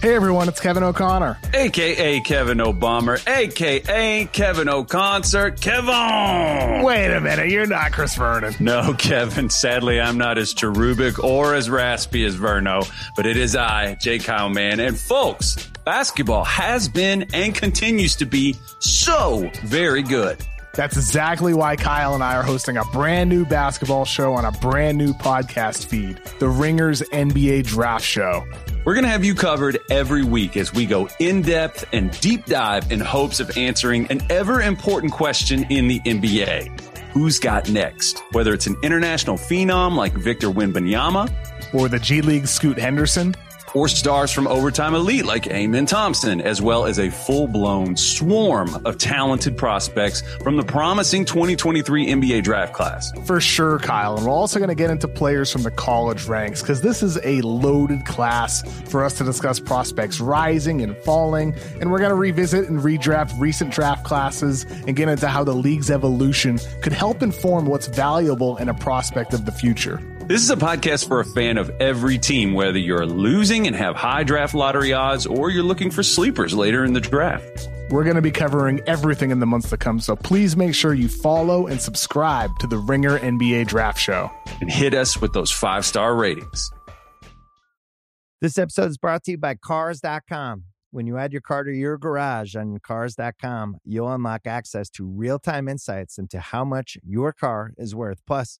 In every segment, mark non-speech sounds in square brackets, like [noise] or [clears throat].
Hey everyone, it's Kevin O'Connor. AKA Kevin Obama, AKA Kevin O'Concert, Kevin! Wait a minute, you're not Chris Vernon. No, Kevin, sadly I'm not as cherubic or as raspy as Verno, but it is I, J. Kyle Mann. And folks, basketball has been and continues to be so very good. That's exactly why Kyle and I are hosting a brand new basketball show on a brand new podcast feed, the Ringers NBA Draft Show. We're going to have you covered every week as we go in depth and deep dive in hopes of answering an ever important question in the NBA. Who's got next? Whether it's an international phenom like Victor Wembanyama or the G League Scoot Henderson or stars from Overtime Elite like Amen Thompson, as well as a full blown swarm of talented prospects from the promising 2023 NBA draft class. For sure, Kyle. And we're also going to get into players from the college ranks because this is a loaded class for us to discuss prospects rising and falling. And we're going to revisit and redraft recent draft classes and get into how the league's evolution could help inform what's valuable in a prospect of the future. This is a podcast for a fan of every team, whether you're losing and have high draft lottery odds or you're looking for sleepers later in the draft. We're going to be covering everything in the months to come, so please make sure you follow and subscribe to the Ringer NBA Draft Show. And hit us with those five star ratings. This episode is brought to you by Cars.com. When you add your car to your garage on Cars.com, you'll unlock access to real time insights into how much your car is worth. Plus,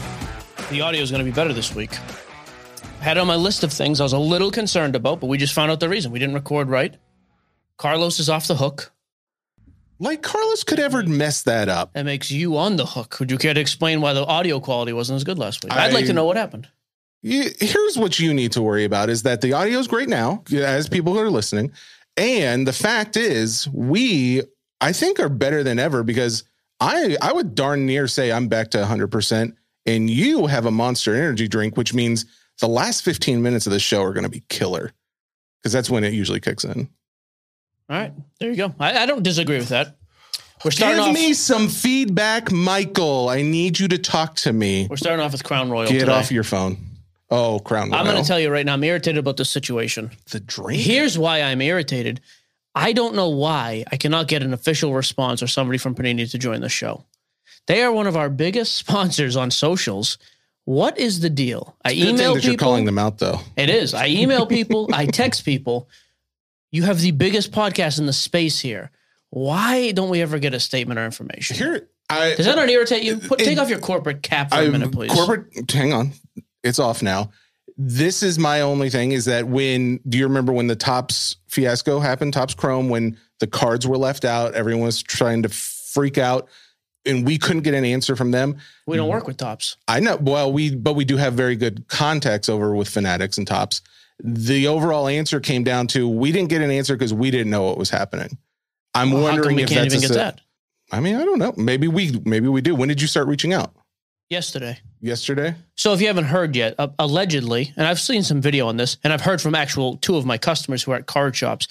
The audio is going to be better this week. Had on my list of things I was a little concerned about, but we just found out the reason. We didn't record right. Carlos is off the hook. Like Carlos could ever mess that up. That makes you on the hook. Would you care to explain why the audio quality wasn't as good last week? I'd like to know what happened. You, here's what you need to worry about is that the audio is great now as people are listening. And the fact is, we, I think, are better than ever because I, I would darn near say I'm back to 100%. And you have a monster energy drink, which means the last 15 minutes of the show are going to be killer because that's when it usually kicks in. All right, there you go. I, I don't disagree with that. We're starting Give off. me some feedback, Michael. I need you to talk to me. We're starting off with Crown Royal. Get today. off your phone. Oh, Crown Royal. I'm going to tell you right now. I'm irritated about this situation. the drink. Here's why I'm irritated. I don't know why I cannot get an official response or somebody from Panini to join the show. They are one of our biggest [laughs] sponsors on socials. What is the deal? I email that you're calling them out though. It is. I email people. I [laughs] text people. You have the biggest podcast in the space here. Why don't we ever get a statement or information? Here, I Does that not irritate you? Put, It- take off your corporate cap for I a minute, please. corporate. Hang on, it's off now. This is my only thing is that when do you remember when the Topps fiasco happened? Topps Chrome when the cards were left out, everyone was trying to freak out, and we couldn't get an answer from them. we don't work with Topps. I know. Well, we but we do have very good contacts over with Fanatics and Topps. The overall answer came down to we didn't get an answer because we didn't know what was happening. I'm Well, wondering if that's even a get that? I mean, I don't know. Maybe we maybe we do. When did you start reaching out? Yesterday. Yesterday. So if you haven't heard yet, uh, allegedly, and I've seen some video on this, and I've heard from actual two of my customers who are at card shops,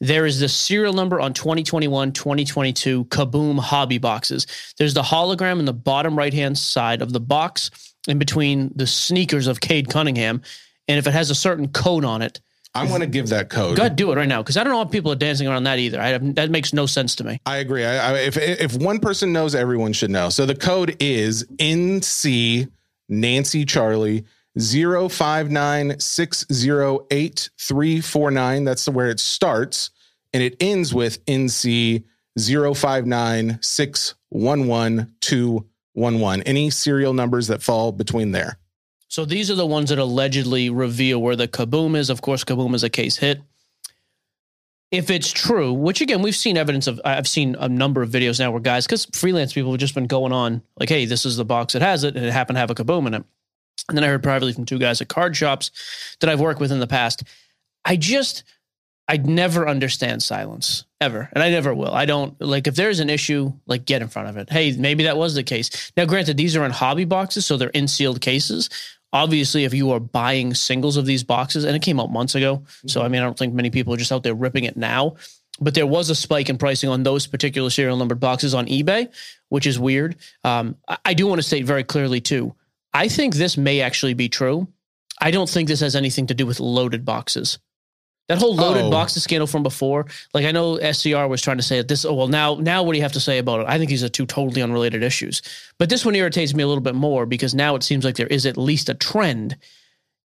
there is the serial number on 2021 2022 Kaboom hobby boxes. There's the hologram in the bottom right hand side of the box in between the sneakers of Cade Cunningham. And if it has a certain code on it, I'm going to give that code. go ahead, do it right now because I don't know if people are dancing around that either. I have, that makes no sense to me. I agree. I, I, if if one person knows, everyone should know. So the code is NC Nancy Charlie 059608 That's where it starts. And it ends with NC 0596111211. Any serial numbers that fall between there. So these are the ones that allegedly reveal where the kaboom is. Of course, kaboom is a case hit. If it's true, which again, we've seen evidence of, I've seen a number of videos now where guys, because freelance people have just been going on like, hey, this is the box that has it, and it happened to have a kaboom in it. And then I heard privately from two guys at card shops that I've worked with in the past. I just, I'd never understand silence ever. And I never will. I don't like if there's an issue, like get in front of it. Hey, maybe that was the case. Now, granted, these are in hobby boxes, so they're in sealed cases. Obviously, if you are buying singles of these boxes, and it came out months ago, so I mean, I don't think many people are just out there ripping it now. But there was a spike in pricing on those particular serial numbered boxes on eBay, which is weird. Um, I, I do want to state very clearly too. I think this may actually be true. I don't think this has anything to do with loaded boxes. That whole loaded Oh. boxes scandal from before, like I know SCR was trying to say that this. Oh well, now now what do you have to say about it? I think these are two totally unrelated issues. But this one irritates me a little bit more because now it seems like there is at least a trend,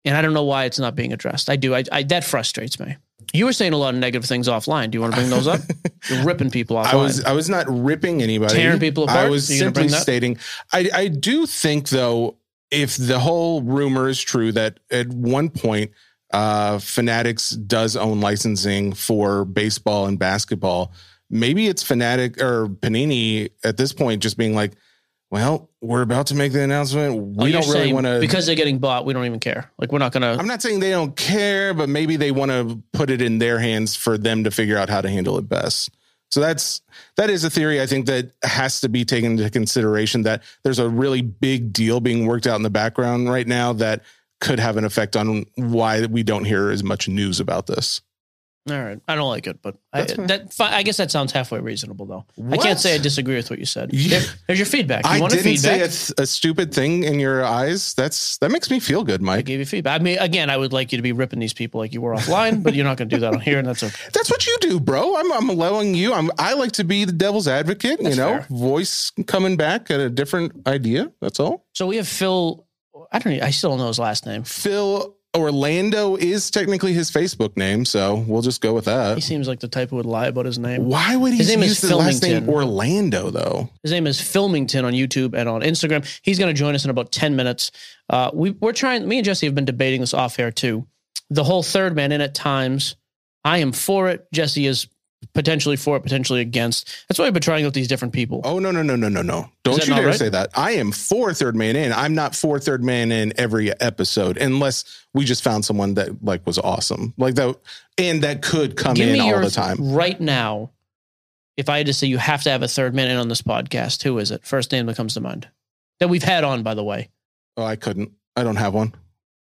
and I don't know why it's not being addressed. I do. I, I that frustrates me. You were saying a lot of negative things offline. Do you want to bring those up? [laughs] You're ripping people offline. I was I was not ripping anybody. Tearing people apart? I was simply stating. I I do think though, if the whole rumor is true that at one point, uh, Fanatics does own licensing for baseball and basketball, maybe it's Fanatic or Panini at this point just being like, well, we're about to make the announcement. Oh, We you're don't really want to because they're getting bought. We don't even care. Like we're not gonna. I'm not saying they don't care, but maybe they want to put it in their hands for them to figure out how to handle it best. So that's that is a theory I think that has to be taken into consideration that there's a really big deal being worked out in the background right now that could have an effect on why we don't hear as much news about this. All right, I don't like it, but I, That's fine. that fi- I guess that sounds halfway reasonable though. I What? can't say I disagree with what you said. Yeah. There- there's your feedback. You I wanted didn't feedback. say a, th- a stupid thing in your eyes. That's that makes me feel good, I Mike. gave you feedback. I mean, again, I would like you to be ripping these people like you were offline, but you're not going to do that on here, and that's okay. That's what you do, bro. I'm I'm allowing you. I'm I like to be the devil's advocate. That's you know, fair. voice coming back at a different idea. That's all. So we have Phil. I don't. Even, I still don't know his last name. Phil Orlando is technically his Facebook name, so we'll just go with that. He seems like the type who would lie about his name. Why would he His name is use the last name Orlando though? His name is Filmington on YouTube and on Instagram. He's going to join us in about 10 minutes. Uh, we, we're trying, me and Jesse have been debating this off air too. The whole third man in at times. I am for it. Jesse is potentially for it, potentially against. That's why I've been trying out these different people. Oh no no no no no no! Don't you dare right? say that. I am for third man in. I'm not for third man in every episode unless we just found someone that like was awesome, like that, and that could come Give in all the time. right now. If I had to say you have to have a third man in on this podcast, who is it? First name that comes to mind that we've had on, by the way. Oh, I couldn't. I don't have one.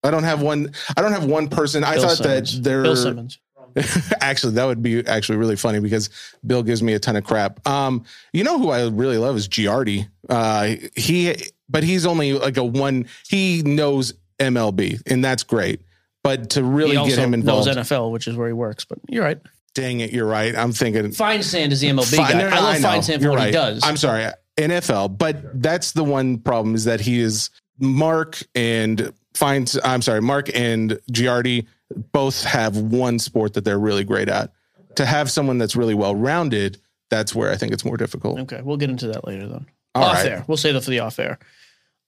I don't have one. I don't have one person. I thought Simmons. that there. Bill Simmons. [laughs] actually, that would be actually really funny because Bill gives me a ton of crap. Um, you know who I really love is Giardi. Uh, he, but he's only like a one. He knows MLB, and that's great. But to really get him involved, knows NFL, which is where he works. But you're right. dang it, you're right. I'm thinking Feinsand is the MLB guy. no, no, I love know. Feinsand for You're what he does. I'm sorry, NFL, but that's the one problem is that he is Mark and Fine. I'm sorry, Mark and Giardi both have one sport that they're really great at. To have someone that's really well rounded, that's where I think it's more difficult. Okay, we'll get into that later then. All off right. air. We'll save that for the off air.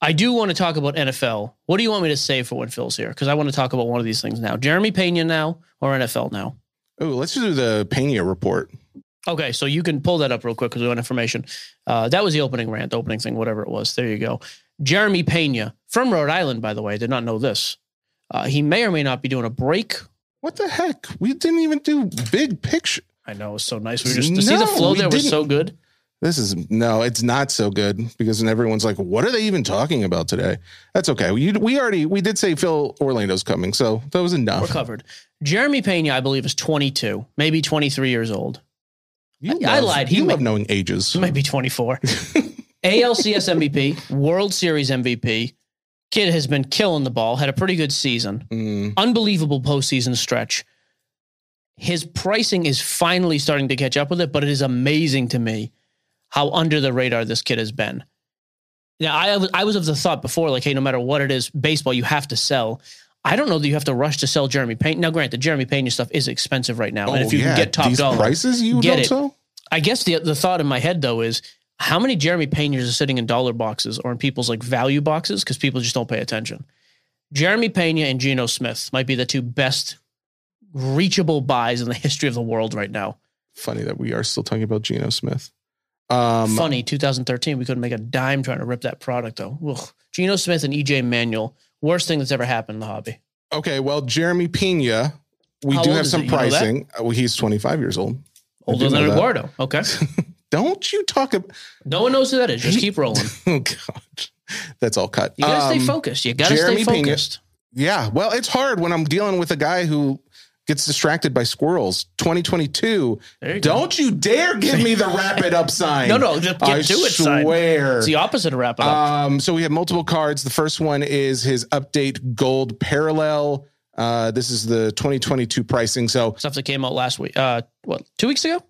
I do want to talk about NFL. What do you want me to say for when Phil's here? Because I want to talk about one of these things now. Jeremy Pena now or NFL now? Oh, let's do the Pena report. Okay, so you can pull that up real quick because we want information. Uh, that was the opening rant, the opening thing, whatever it was. There you go. Jeremy Pena from Rhode Island, by the way, I did not know this. Uh, he may or may not be doing a break. What the heck? We didn't even do big picture. I know it's so nice. We were just to see the flow there was didn't. so good. This is no, it's not so good because then everyone's like, "What are they even talking about today?" That's okay. We we already we did say Phil Orlando's coming, so that was enough. We're covered. Jeremy Pena, I believe, is 22, maybe 23 years old. You I love- lied. He You might- love knowing ages. He might be 24. [laughs] ALCS MVP, World Series MVP. Kid has been killing the ball, had a pretty good season. Mm, Unbelievable postseason stretch. His pricing is finally starting to catch up with it, but it is amazing to me how under the radar this kid has been. Now, I, was- I was of the thought before, like, hey, no matter what it is, baseball, you have to sell. I don't know that you have to rush to sell Jeremy Pena. Now, granted, Jeremy Pena stuff is expensive right now. and if you Oh, yeah, can get top these dollar, prices, you get don't it. sell? I guess the the thought in my head though is how many Jeremy Pena's are sitting in dollar boxes or in people's like value boxes because people just don't pay attention. Jeremy Pena and Geno Smith might be the two best reachable buys in the history of the world right now. Funny that we are still talking about Geno Smith. Um, Funny, 2013, we couldn't make a dime trying to rip that product though. Ugh. Geno Smith and EJ Manuel, worst thing that's ever happened in the hobby. Okay, well, Jeremy Pena, we How do have some he? You know that? pricing. Uh, well, he's 25 years old. Older than. Eduardo. Okay. [laughs] Don't you talk about? No one knows who that is. Just keep rolling. [laughs] Oh God, that's all cut. You gotta Um, stay focused. You gotta Jeremy stay Pena- focused. Yeah, well, it's hard when I'm dealing with a guy who gets distracted by squirrels. 2022. You. Don't you dare give me the wrap it up sign. No, no, just get I to it sign. It's the opposite of wrap it up. Um, so we have multiple cards. The first one is his update gold parallel. Uh, this is the 2022 pricing. So stuff that came out last week. Uh, what two weeks ago?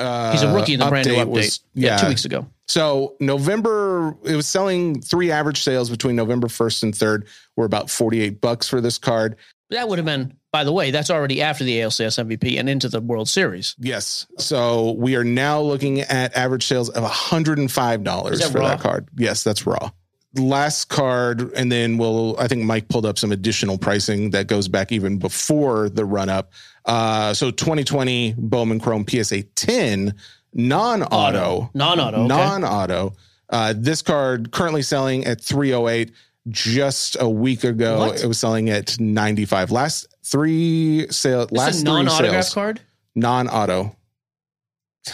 Uh, He's a rookie in the brand new update. was- yeah, yeah, two weeks ago. So November, it was selling three average sales between November 1st and 3rd were about 48 bucks for this card. That would have been, by the way, that's already after the ALCS MVP and into the World Series. Yes. So we are now looking at average sales of $105 that for raw? that card. Yes, that's raw. Last card, and then we'll, I think Mike pulled up some additional pricing that goes back even before the run up. Uh, so 2020 Bowman Chrome PSA 10 non auto, non-auto, okay. non auto. Uh, this card currently selling at 308. Just a week ago, What? it was selling at 95. Last three sale, It's last a non-autograph sales, card. non auto.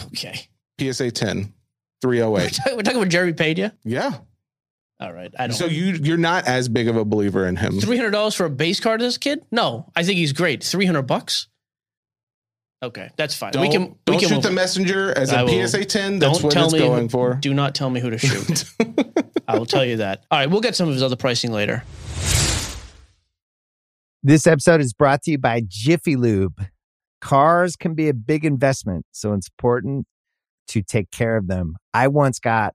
Okay, PSA 10, 308. [laughs] we're talking about Jeremy Pena. yeah. All right, I don't. So you you're not as big of a believer in him. three hundred dollars for a base card of this kid? No, I think he's great. Three hundred bucks. Okay, that's fine. Don't, we can. We don't can shoot the it. messenger as I a will- PSA 10. That's Don't what tell it's me going who, for. Do not tell me who to shoot. [laughs] I will tell you that. All right, we'll get some of his other pricing later. This episode is brought to you by Jiffy Lube. Cars can be a big investment, so it's important to take care of them. I once got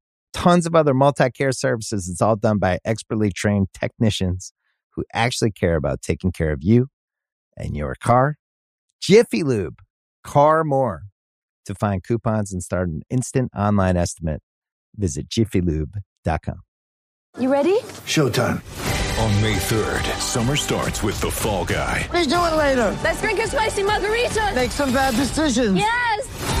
tons of other multi care services. It's all done by expertly trained technicians who actually care about taking care of you and your car. Jiffy Lube, car more. To find coupons and start an instant online estimate, visit jiffylube.com. You ready? Showtime. On May 3rd, summer starts with The Fall Guy. Let's do it later. Let's drink a spicy margarita. Make some bad decisions. Yes.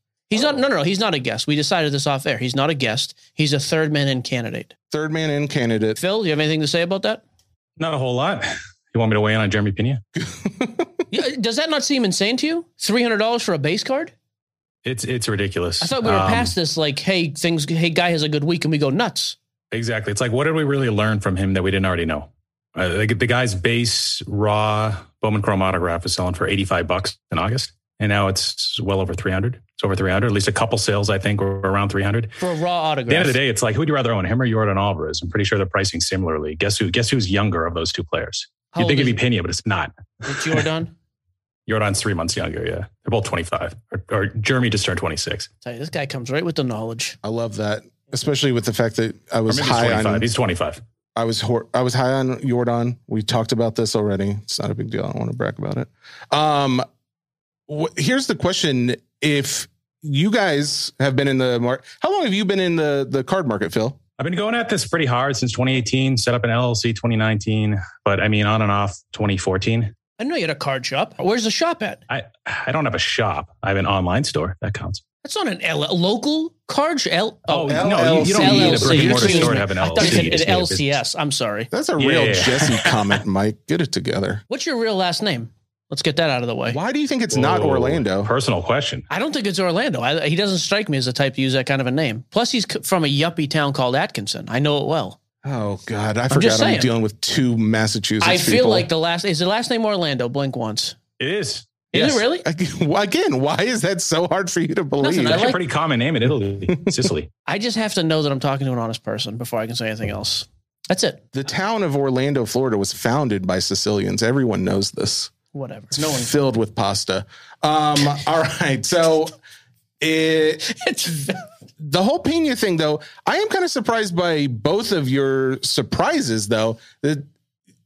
He's not. No, no, no. He's not a guest. We decided this off air. He's not a guest. He's a third man in candidate. Third man in candidate. Phil, do you have anything to say about that? Not a whole lot. You want me to weigh in on Jeremy Pena? [laughs] Yeah, does that not seem insane to you? Three hundred dollars for a base card? It's it's ridiculous. I thought we were Um, past this. Like, hey, things. Hey, guy has a good week, and we go nuts. Exactly. It's like, what did we really learn from him that we didn't already know? Uh, the, the guy's base raw Bowman Chrome autograph is selling for 85 bucks in August. And now it's well over 300. It's over 300. At least a couple sales, I think, were around 300. For a raw autograph. At the end of the day, it's like, who would you rather own, him or Jordan Alvarez? I'm pretty sure they're pricing similarly. Guess who? Guess who's younger of those two players? How You'd think it'd be Pena, but it's not. It's Jordan. [laughs] Jordan's three months younger. Yeah, they're both 25. Or, or Jeremy just turned 26. Tell you, this guy comes right with the knowledge. I love that, especially with the fact that I was maybe he's high 25. on. He's 25. I was hor- I was high on Jordan. We talked about this already. It's not a big deal. I don't want to brag about it. Um, wh- here's the question: If you guys have been in the market, how long have you been in the the card market, Phil? I've been going at this pretty hard since 2018. Set up an LLC 2019, but I mean on and off 2014. I know you had a card shop. Where's the shop at? I I don't have a shop. I have an online store. That counts. That's not an L- local card. sh- L- Oh, oh no, you- you don't need a LLC. brick and mortar store me. to have an I thought you LLC. said You just an need a business. LCS. I'm sorry. That's a Yeah, real yeah, yeah. Jesse comment, Mike. Get it together. What's your real last name? Let's get that out of the way. Why do you think it's not Orlando? Personal question. I don't think it's Orlando. I, he doesn't strike me as the type to use that kind of a name. Plus, he's from a yuppie town called Atkinson. I know it well. Oh God, I just forgot I'm dealing with two Massachusetts. I feel people. like the last is the last name Orlando. Blink once. It is. Is it really? [laughs] Again, why is that so hard for you to believe? Nothing, I That's a pretty common name in Italy, [laughs] Sicily. I just have to know that I'm talking to an honest person before I can say anything else. That's it. the town of Orlando, Florida, was founded by Sicilians. Everyone knows this. Whatever. It's No one. filled with pasta. Um, [laughs] all right, so it, It's the whole Pena thing, though, I am kind of surprised by both of your surprises, though. The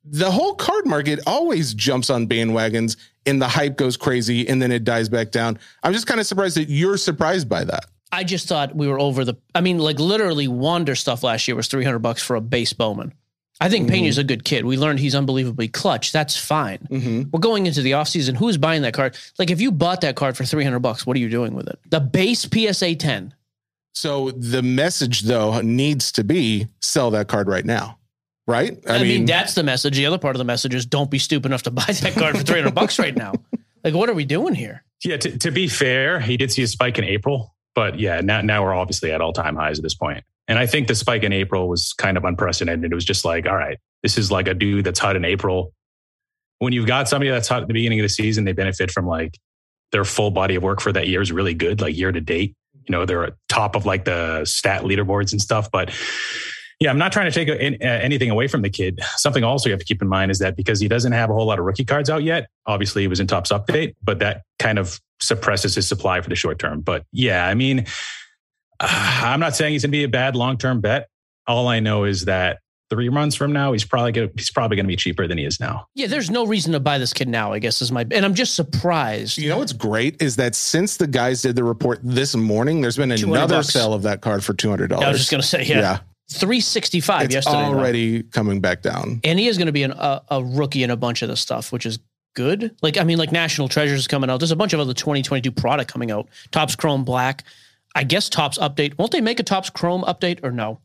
the whole card market always jumps on bandwagons and the hype goes crazy and then it dies back down. I'm just kind of surprised that you're surprised by that. I just thought we were over the. I mean, like literally, Wander stuff last year was 300 bucks for a base Bowman. I think Pena's a good kid. We learned he's unbelievably clutch. That's fine. Mm-hmm. We're going into the offseason. Who's buying that card? Like, if you bought that card for 300 bucks, what are you doing with it? The base PSA 10. So the message, though, needs to be sell that card right now, right? I, mean, that's the message. The other part of the message is don't be stupid enough to buy that card for 300 [laughs] bucks right now. Like, what are we doing here? Yeah, to, to be fair, he did see a spike in April, but yeah, now now we're obviously at all time highs at this point. And I think the spike in April was kind of unprecedented. It was just like, all right, this is like a dude that's hot in April. When you've got somebody that's hot at the beginning of the season, they benefit from like their full body of work for that year is really good, like year to date. You know, they're top of like the stat leaderboards and stuff. But yeah, I'm not trying to take uh, anything away from the kid. Something also you have to keep in mind is that because he doesn't have a whole lot of rookie cards out yet, obviously he was in Topps update, but that kind of suppresses his supply for the short term. But yeah, I mean, uh, [sighs] I'm not saying he's going to be a bad long term bet. All I know is that three months from now, he's probably gonna, he's probably going to be cheaper than he is now. Yeah, there's no reason to buy this kid now, I guess, is my. And I'm just surprised. You know what's great is that since the guys did the report this morning, there's been another bucks. sale of that card for two hundred dollars. I was just going to say, yeah. 365 it's yesterday. though. already coming back down. And he is going to be an, a, a rookie in a bunch of this stuff, which is good. Like, I mean, like National Treasures is coming out. There's a bunch of other 2022 product coming out. Topps Chrome Black. I guess Topps update. Won't they make a Topps Chrome update or no?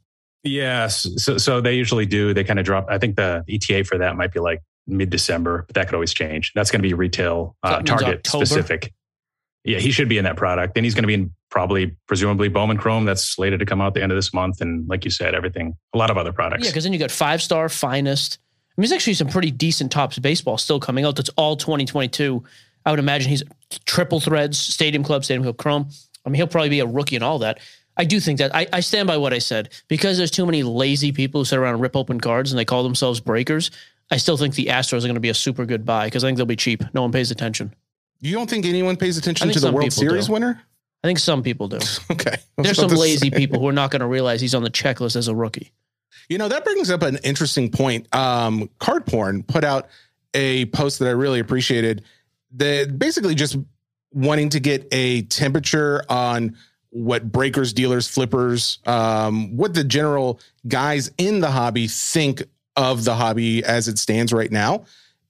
Yes. So, so they usually do. They kind of drop. I think the ETA for that might be like mid December, but that could always change. That's going to be retail uh, target October? specific. Yeah, he should be in that product. Then he's going to be in probably, presumably Bowman Chrome that's slated to come out the end of this month. And like you said, everything, a lot of other products. Yeah, because then you got five star finest. I mean, there's actually some pretty decent Topps baseball still coming out. That's all 2022. I would imagine he's triple threads, Stadium Club, Stadium Club Chrome. I mean, he'll probably be a rookie and all that. I do think that I, I stand by what I said because there's too many lazy people who sit around and rip open cards and they call themselves breakers. I still think the Astros are going to be a super good buy because I think they'll be cheap. No one pays attention. You don't think anyone pays attention to the World Series do. winner? I think some people do. [laughs] Okay. There's some lazy say. people who are not going to realize he's on the checklist as a rookie. You know, that brings up an interesting point. Um, Card Porn put out a post that I really appreciated that basically just wanting to get a temperature on what breakers, dealers, flippers, um, what the general guys in the hobby think of the hobby as it stands right now.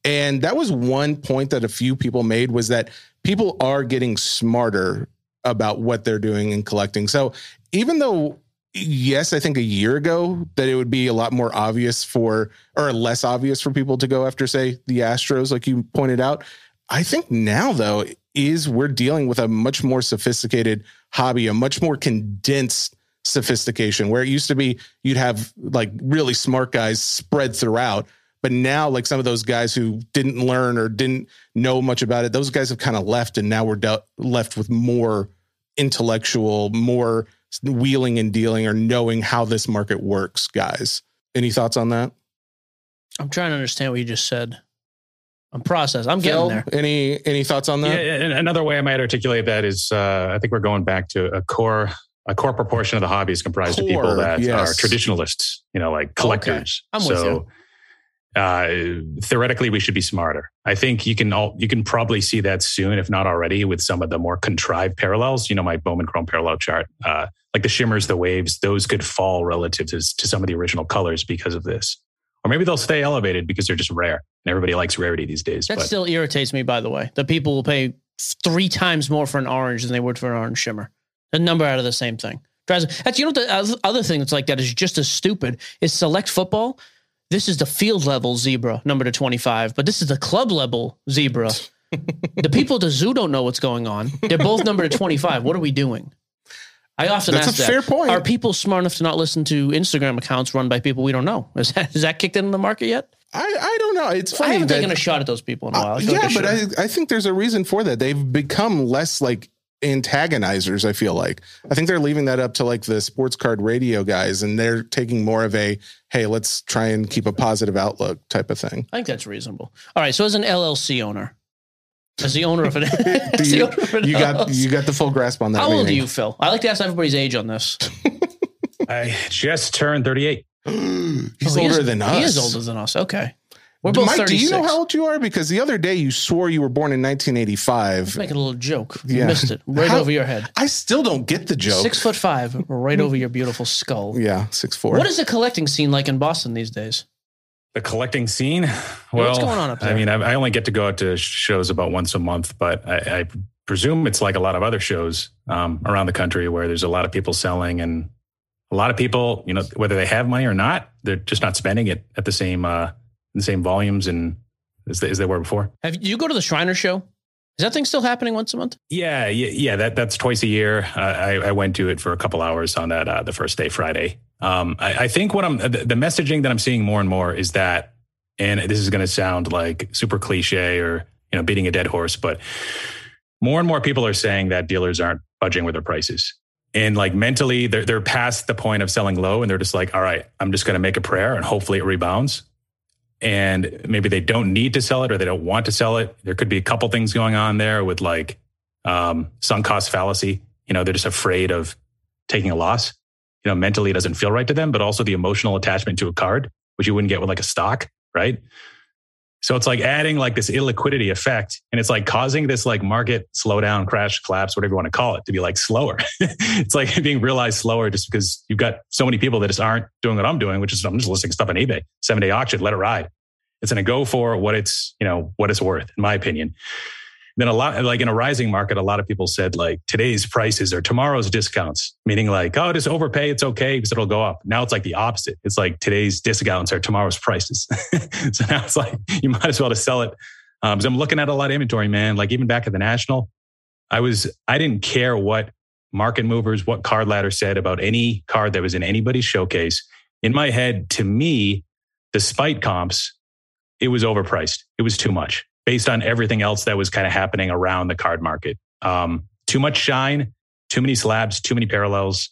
And that was one point that a few people made was that people are getting smarter about what they're doing and collecting. So even though yes, I think a year ago that it would be a lot more obvious for, or less obvious for people to go after, say, the Astros, like you pointed out. I think now, though, is we're dealing with a much more sophisticated hobby, a much more condensed sophistication where it used to be you'd have like really smart guys spread throughout. But now, like some of those guys who didn't learn or didn't know much about it, those guys have kind of left, and now we're de- left with more intellectual, more wheeling and dealing or knowing how this market works, guys. Any thoughts on that? I'm trying to understand what you just said. I'm process. I'm Phil, getting there. Any any thoughts on that? Yeah, another way I might articulate that is, uh, I think we're going back to a core a core proportion of the hobby is comprised Core, of people that yes. are traditionalists, you know, like collectors. I'm with so, uh, theoretically, we should be smarter. I think you can all you can probably see that soon, if not already, with some of the more contrived parallels. You know, my Bowman Chrome parallel chart, uh, like the shimmers, the waves, those could fall relative to, to some of the original colors because of this. Or maybe they'll stay elevated because they're just rare, and everybody likes rarity these days. That but still irritates me, by the way. The people will pay three times more for an orange than they would for an orange shimmer. The number out of the same thing. Drives. That's you know the other thing that's like that is just as stupid is select football. This is the field level zebra number to twenty five, but this is the club level zebra. [laughs] the people at the zoo don't know what's going on. They're both number to twenty five. What are we doing? I often That's ask a that. fair point. Are people smart enough to not listen to Instagram accounts run by people we don't know? Is that, is that kicked into the market yet? I, I don't know. It's funny. I haven't that, taken a shot at those people in a uh, while. I yeah, like but. I, I think there's a reason for that. They've become less like antagonizers. I feel like I think they're leaving that up to like the sports card radio guys, and they're taking more of a hey, let's try and keep a positive outlook type of thing. I think that's reasonable. All right. So as an LLC owner, as the owner of an, [laughs] [laughs] Do as you, owner of an you got you got the full grasp on that. how old are you, Phil? I like to ask everybody's age on this. [laughs] I just turned 38. [gasps] He's Oh, he older is- than us. He is older than us. Okay. We're both Mike, 36. do you know how old you are? Because the other day you swore you were born in 1985. Making a little joke. You Yeah. missed it. Right How- over your head. I still don't get the joke. Six foot five, right over your beautiful skull. yeah, six four. What is the collecting scene like in Boston these days? The collecting scene. Well, what's going on up there? I mean, I, I only get to go out to shows about once a month, but I, I presume it's like a lot of other shows um, around the country where there's a lot of people selling and a lot of people, you know, whether they have money or not, they're just not spending it at the same uh, the same volumes and as they, as they were before. Have you go to the Shriner show? Is that thing still happening once a month? Yeah, yeah, yeah. That that's twice a year. Uh, I, I went to it for a couple hours on that uh, the first day, Friday. Um, I, I think what I'm the, the messaging that I'm seeing more and more is that, and this is going to sound like super cliche or you know beating a dead horse, but more and more people are saying that dealers aren't budging with their prices. And like mentally, they're they're past the point of selling low, and they're just like, all right, I'm just going to make a prayer, and hopefully it rebounds and maybe they don't need to sell it or they don't want to sell it. There could be a couple things going on there with like um, sunk cost fallacy. You know, they're just afraid of taking a loss. You know, mentally it doesn't feel right to them, but also the emotional attachment to a card, which you wouldn't get with like a stock, right? So it's like adding like this illiquidity effect, and it's like causing this like market slowdown, crash, collapse, whatever you want to call it, to be like slower. [laughs] it's like being realized slower just because you've got so many people that just aren't doing what I'm doing, which is I'm just listing stuff on eBay, seven day auction, let it ride. It's going to go for what it's you know what it's worth, in my opinion. Then a lot like in a rising market, a lot of people said like today's prices are tomorrow's discounts, meaning like oh just overpay, it's okay because it'll go up. Now it's like the opposite. It's like today's discounts are tomorrow's prices. [laughs] so now it's like you might as well just sell it. Um, because I'm looking at a lot of inventory, man. Like even back at the national, I was I didn't care what market movers, what card ladder said about any card that was in anybody's showcase. In my head, to me, despite comps, it was overpriced. It was too much based on everything else that was kind of happening around the card market. Um, too much shine, too many slabs, too many parallels,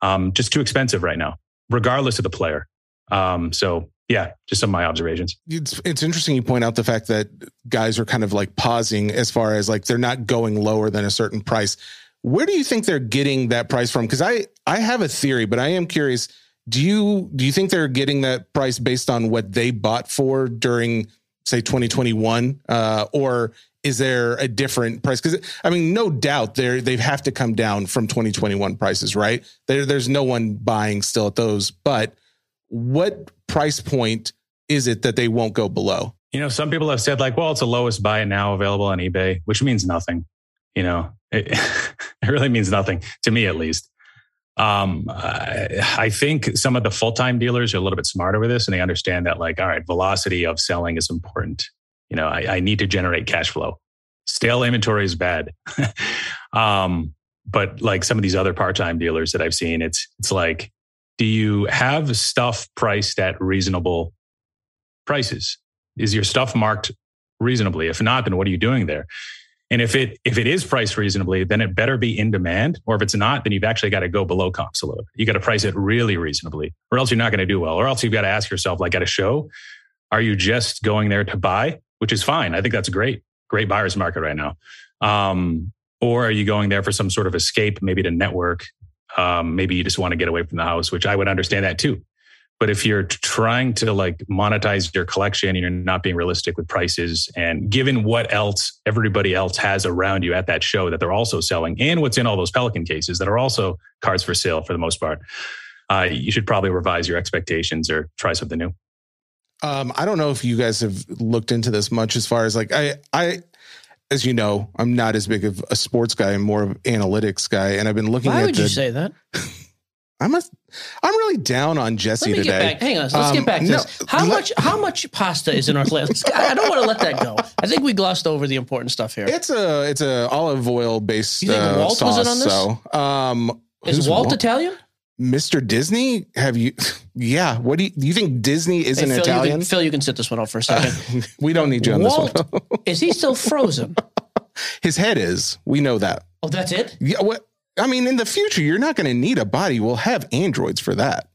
um, just too expensive right now, regardless of the player. Um, so yeah, just some of my observations. it's it's interesting you point out the fact that guys are kind of like pausing as far as like they're not going lower than a certain price. Where do you think they're getting that price from? Because I I have a theory, but I am curious. Do you do you think they're getting that price based on what they bought for during say 2021, uh, or is there a different price? Because I mean, no doubt they they have to come down from 2021 prices, right? There, there's no one buying still at those, but what price point is it that they won't go below? You know, some people have said like, well, it's the lowest buy now available on eBay, which means nothing. You know, it, [laughs] it really means nothing to me, at least. Um, I, think some of the full time dealers are a little bit smarter with this, and they understand that, like, all right, velocity of selling is important. You know, I, I need to generate cash flow. Stale inventory is bad. [laughs] um, but like some of these other part time dealers that I've seen, it's it's like, do you have stuff priced at reasonable prices? Is your stuff marked reasonably? If not, then what are you doing there? And if it if it is priced reasonably, then it better be in demand. Or if it's not, then you've actually got to go below comps a little. You got to price it really reasonably, or else you're not going to do well. Or else you've got to ask yourself, like at a show, are you just going there to buy, which is fine. I think that's great, great buyer's market right now. Um, or are you going there for some sort of escape, maybe to network? Um, maybe you just want to get away from the house, which I would understand that too. But if you're trying to like monetize your collection and you're not being realistic with prices and given what else everybody else has around you at that show that they're also selling and what's in all those Pelican cases that are also cards for sale for the most part, uh, you should probably revise your expectations or try something new. Um, I don't know if you guys have looked into this much as far as like I I as you know, I'm not as big of a sports guy. I'm more of an analytics guy, and I've been looking Why at would the, you say that? [laughs] I'm a, I'm really down on Jesse Let me today. get back. Hang on. Let's Um, get back to no, this. How let- much? How much pasta is in our plate? I don't want to let that go. I think we glossed over the important stuff here. It's a it's a olive oil based You think uh, Walt sauce. was in on this? So, um, Is who's Walt, Italian? Mr. Disney? Have you? Yeah. What do you, do you think Disney is Hey, an Phil, Italian? You can, Phil, you can sit this one out for a second. [laughs] we don't need you on Walt, this one. is he still frozen? [laughs] His head is. We know that. Oh, that's it. Yeah. What? I mean, in the future, you're not going to need a body. We'll have androids for that.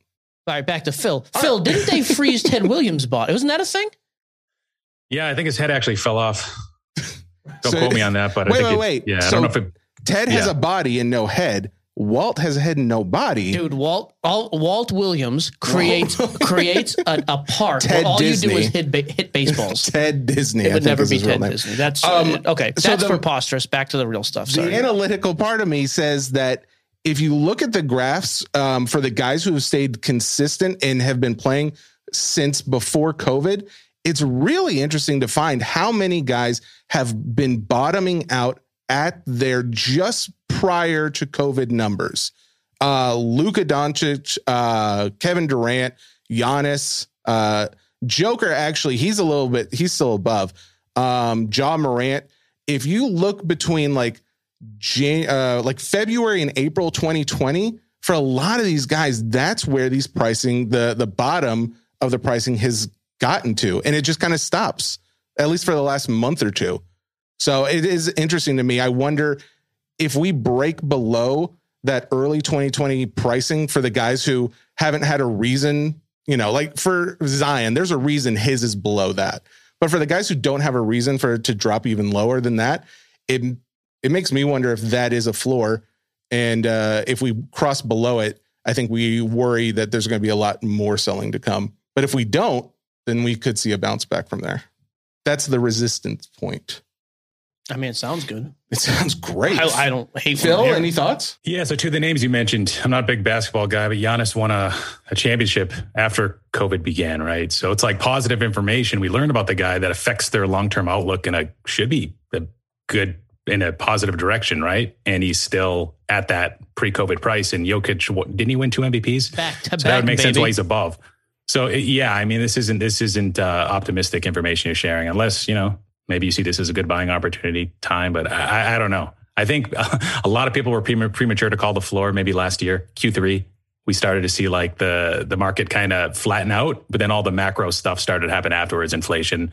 All right, back to Phil. Phil, didn't they freeze Ted Williams' body? Wasn't that a thing? Yeah, I think his head actually fell off. [laughs] Don't So- quote me on that, but I Wait, think wait, it- wait. Yeah, I So- don't know if it. Ted has a body and no head. Walt has a head and no body. Dude, Walt all, Walt Williams creates creates a, a park Ted where all Disney. you do is hit, ba- hit baseballs. [laughs] Ted Disney. it would never be Ted. Disney. That's Um, uh, okay. so That's the- preposterous. Back to the real stuff. The analytical part of me says that if you look at the graphs um, for the guys who have stayed consistent and have been playing since before COVID, it's really interesting to find how many guys have been bottoming out at their just prior to COVID numbers. Uh, Luka Doncic, uh, Kevin Durant, Giannis, uh, Joker. Actually, he's a little bit. He's still above. Um, Ja Morant. If you look between like Jan- uh, like February and April 2020, for a lot of these guys, that's where these pricing, the the bottom of the pricing has gotten to, and it just kind of stops, at least for the last month or two. So it is interesting to me. I wonder if we break below that early 2020 pricing for the guys who haven't had a reason, you know, like for Zion, there's a reason his is below that. But for the guys who don't have a reason for it to drop even lower than that, it it makes me wonder if that is a floor. And uh, if we cross below it, I think we worry that there's going to be a lot more selling to come. But if we don't, then we could see a bounce back from there. That's the resistance point. I mean, it sounds good. It sounds great. I, I don't hate Phil, what I'm hearing. any thoughts? Yeah, so two of the names you mentioned, I'm not a big basketball guy, but Giannis won a, a championship after COVID began, right? So it's like positive information. We learned about the guy that affects their long term outlook and a should be a good in a positive direction, right? And he's still at that pre COVID price. And Jokic, what, didn't he win two MVPs? Back to So that would make sense why he's above. So it- yeah, I mean, this isn't this isn't uh, optimistic information you're sharing, unless you know maybe you see this as a good buying opportunity time. But I, I- I don't know. I think [laughs] a lot of people were premature to call the floor. Maybe last year Q3 we started to see like the the market kind of flatten out, but then all the macro stuff started to happen afterwards. Inflation,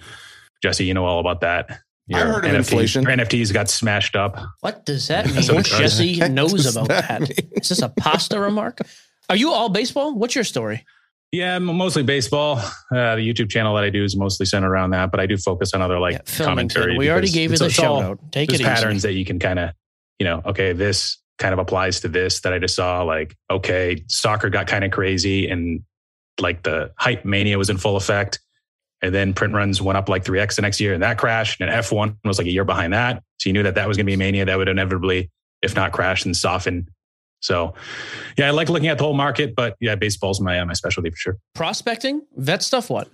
Jesse, you know all about that. I heard of NFTs, inflation. Your NFTs got smashed up. What does that [laughs] mean? That's what it does. Jesse [laughs] knows about that that. mean? Is this a pasta remark? Are you all baseball? What's your story? Yeah, mostly baseball. Uh, the YouTube channel that I do is mostly centered around that, but I do focus on other like Yeah, commentary. We already gave you the it's shout out. Take it patterns easy. that you can kind of, you know, okay, this kind of applies to this that I just saw. Like, okay, soccer got kind of crazy and like the hype mania was in full effect. And then print runs went up like 3x the next year and that crashed. And F1 was like a year behind that. So you knew that that was going to be a mania that would inevitably, if not crash, and soften. So yeah, I like looking at the whole market, but yeah, baseball's my, uh, my specialty for sure. Prospecting, vet stuff. What?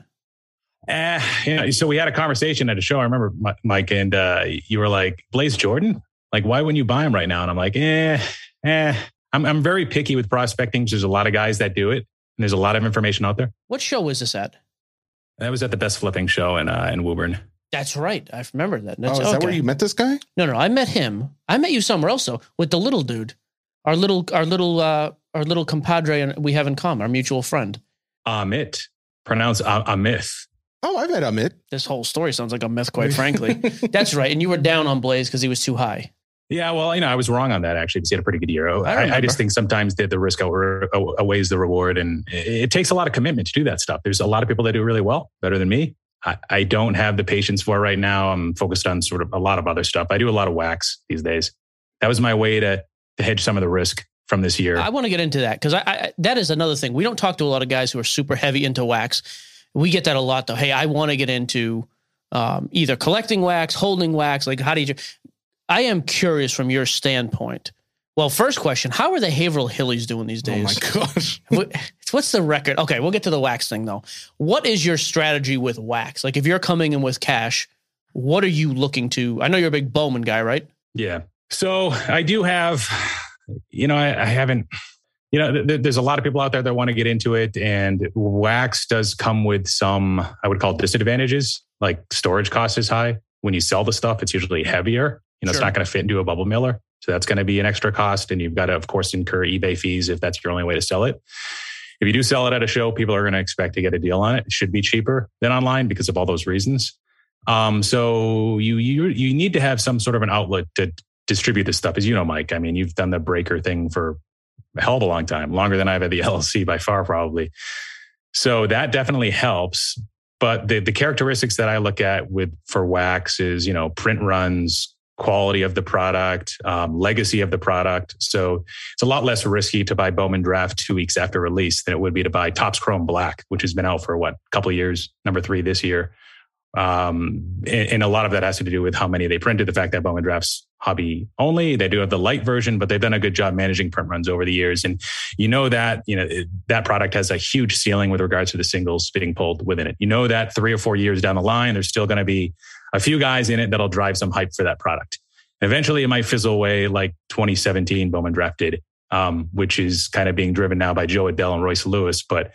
Eh, you know, so we had a conversation at a show. I remember Mike, and uh, you were like, "Blaze Jordan, like, why wouldn't you buy him right now?" And I'm like, "Eh, eh, I'm I'm very picky with prospecting. There's a lot of guys that do it, and there's a lot of information out there. What show was this at? That was at the best flipping show in uh, in Woburn. That's right. I remember that. Oh, That's, is that where you met this guy? No, no, I met him. I met you somewhere else though, with the little dude, our little, our little, uh, our little compadre, and we have in common, our mutual friend. Amit, pronounced uh, a myth. Oh, I've had Amit. This whole story sounds like a myth, quite frankly. [laughs] That's right. And you were down on Blaze because he was too high. Yeah, well, you know, I was wrong on that actually because he had a pretty good year. I, I, remember. just think sometimes that the risk outweighs the reward, and it, it takes a lot of commitment to do that stuff. There's a lot of people that do really well, better than me. I, I don't have the patience for right now. I'm focused on sort of a lot of other stuff. I do a lot of wax these days. That was my way to to hedge some of the risk from this year. I want to get into that because I, I, that is another thing. We don't talk to a lot of guys who are super heavy into wax. We get that a lot though. Hey, I want to get into um, either collecting wax, holding wax. Like, how do you? I am curious from your standpoint. Well, first question: How are the Haverhill Hillies doing these Oh days? my gosh. [laughs] What- What's the record? Okay, we'll get to the wax thing though. What is your strategy with wax? Like, if you're coming in with cash, what are you looking to? I know you're a big Bowman guy, right? Yeah. So I do have, you know, I, I haven't, you know, th- th- there's a lot of people out there that want to get into it, and wax does come with some, I would call disadvantages. Like storage cost is high. When you sell the stuff, it's usually heavier. You know, it's not going to fit into a bubble mailer. So that's going to be an extra cost. And you've got to, of course, incur eBay fees if that's your only way to sell it. If you do sell it at a show, people are going to expect to get a deal on it. It should be cheaper than online because of all those reasons. Um, so you you you need to have some sort of an outlet to distribute this stuff. As you know, Mike, I mean, you've done the breaker thing for a hell of a long time, longer than I've had the [laughs] LLC by far, probably. So that definitely helps. But the the characteristics that I look at with for wax is, you know, print runs, quality of the product, um, legacy of the product. So it's a lot less risky to buy Bowman Draft two weeks after release than it would be to buy Topps Chrome Black, which has been out for what, a couple years, number three this year. Um, and, and a lot of that has to do with how many they printed. The fact that Bowman Drafts hobby only, they do have the light version, but they've done a good job managing print runs over the years. And you know that you know that product has a huge ceiling with regards to the singles being pulled within it. You know that three or four years down the line, there's still going to be a few guys in it that'll drive some hype for that product. Eventually, it might fizzle away like 2017 Bowman Draft did, um, which is kind of being driven now by Jo Adell and Royce Lewis. But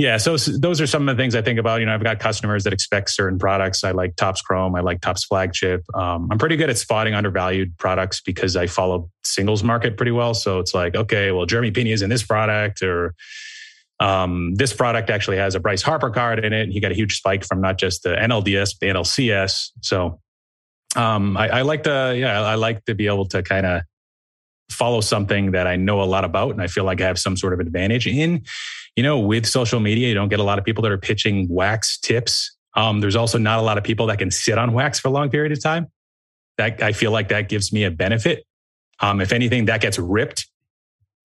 yeah, so those are some of the things I think about. You know, I've got customers that expect certain products. I like Topps Chrome. I like Topps Flagship. Um, I'm pretty good at spotting undervalued products because I follow singles market pretty well. So it's like, okay, well, Jeremy Pena is in this product, or um, this product actually has a Bryce Harper card in it. And he got a huge spike from not just the NLDS, the NLCS. So um, I, I like to, yeah, I like to be able to kind of follow something that I know a lot about and I feel like I have some sort of advantage in. You know, with social media, you don't get a lot of people that are pitching wax tips. Um, there's also not a lot of people that can sit on wax for a long period of time. That I feel like that gives me a benefit. Um, if anything, that gets ripped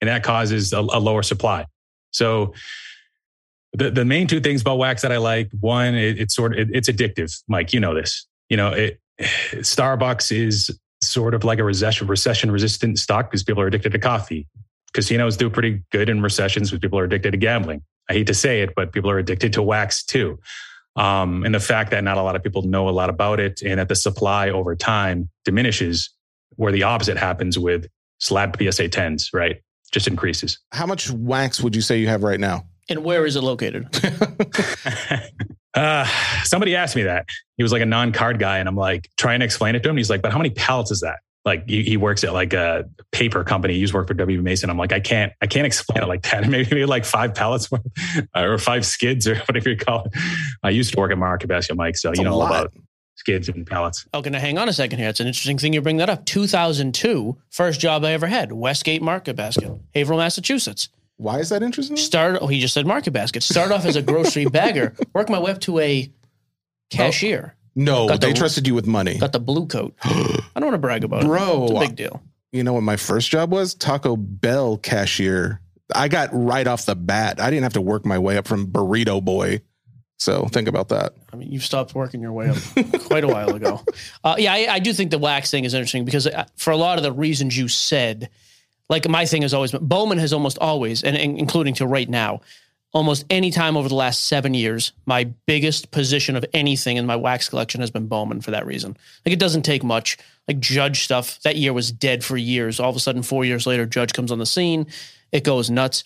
and that causes a, a lower supply. So the, the main two things about wax that I like, one, it, it's sort of, it, it's addictive. Mike, you know this, you know, it, [sighs] Starbucks is sort of like a recession, recession resistant stock because people are addicted to coffee. Casinos do pretty good in recessions because people are addicted to gambling. I hate to say it, but people are addicted to wax too. Um, and the fact that not a lot of people know a lot about it and that the supply over time diminishes, where the opposite happens with slab PSA 10s, right? Just increases. How much wax would you say you have right now? And where is it located? [laughs] [laughs] Uh, somebody asked me that. He was like a non-card guy, and I'm like trying to explain it to him. He's like, "But how many pallets is that?" Like he, he works at like a paper company. He used to work for W. Mason. I'm like, I can't, I can't explain it like that. [laughs] Maybe, maybe like five pallets worth, or five skids or [laughs] whatever you call it. I used to work at Market Basket, Mike, so That's you know all about skids and pallets. Okay, now hang on a second here. It's an interesting thing you bring that up. 2002, first job I ever had, Westgate Market Basket, Haverhill, Massachusetts. Why is that interesting? Started. Oh, he just said Market Basket. Started off as a grocery [laughs] bagger. Worked my way up to a cashier. No, Got they the- trusted you with money. Got the blue coat. [gasps] I don't want to brag about it. Bro, it's a big deal. You know what my first job was? Taco Bell cashier. I got right off the bat. I didn't have to work my way up from burrito boy. So think about that. I mean, you've stopped working your way up quite a while ago. [laughs] Uh, yeah, I, I do think the wax thing is interesting because uh, for a lot of the reasons you said, like my thing has always been Bowman has almost always, and, and including to right now, almost any time over the last seven years, my biggest position of anything in my wax collection has been Bowman for that reason. Like it doesn't take much. Like Judge stuff, that year was dead for years. All of a sudden, four years later, Judge comes on the scene. It goes nuts.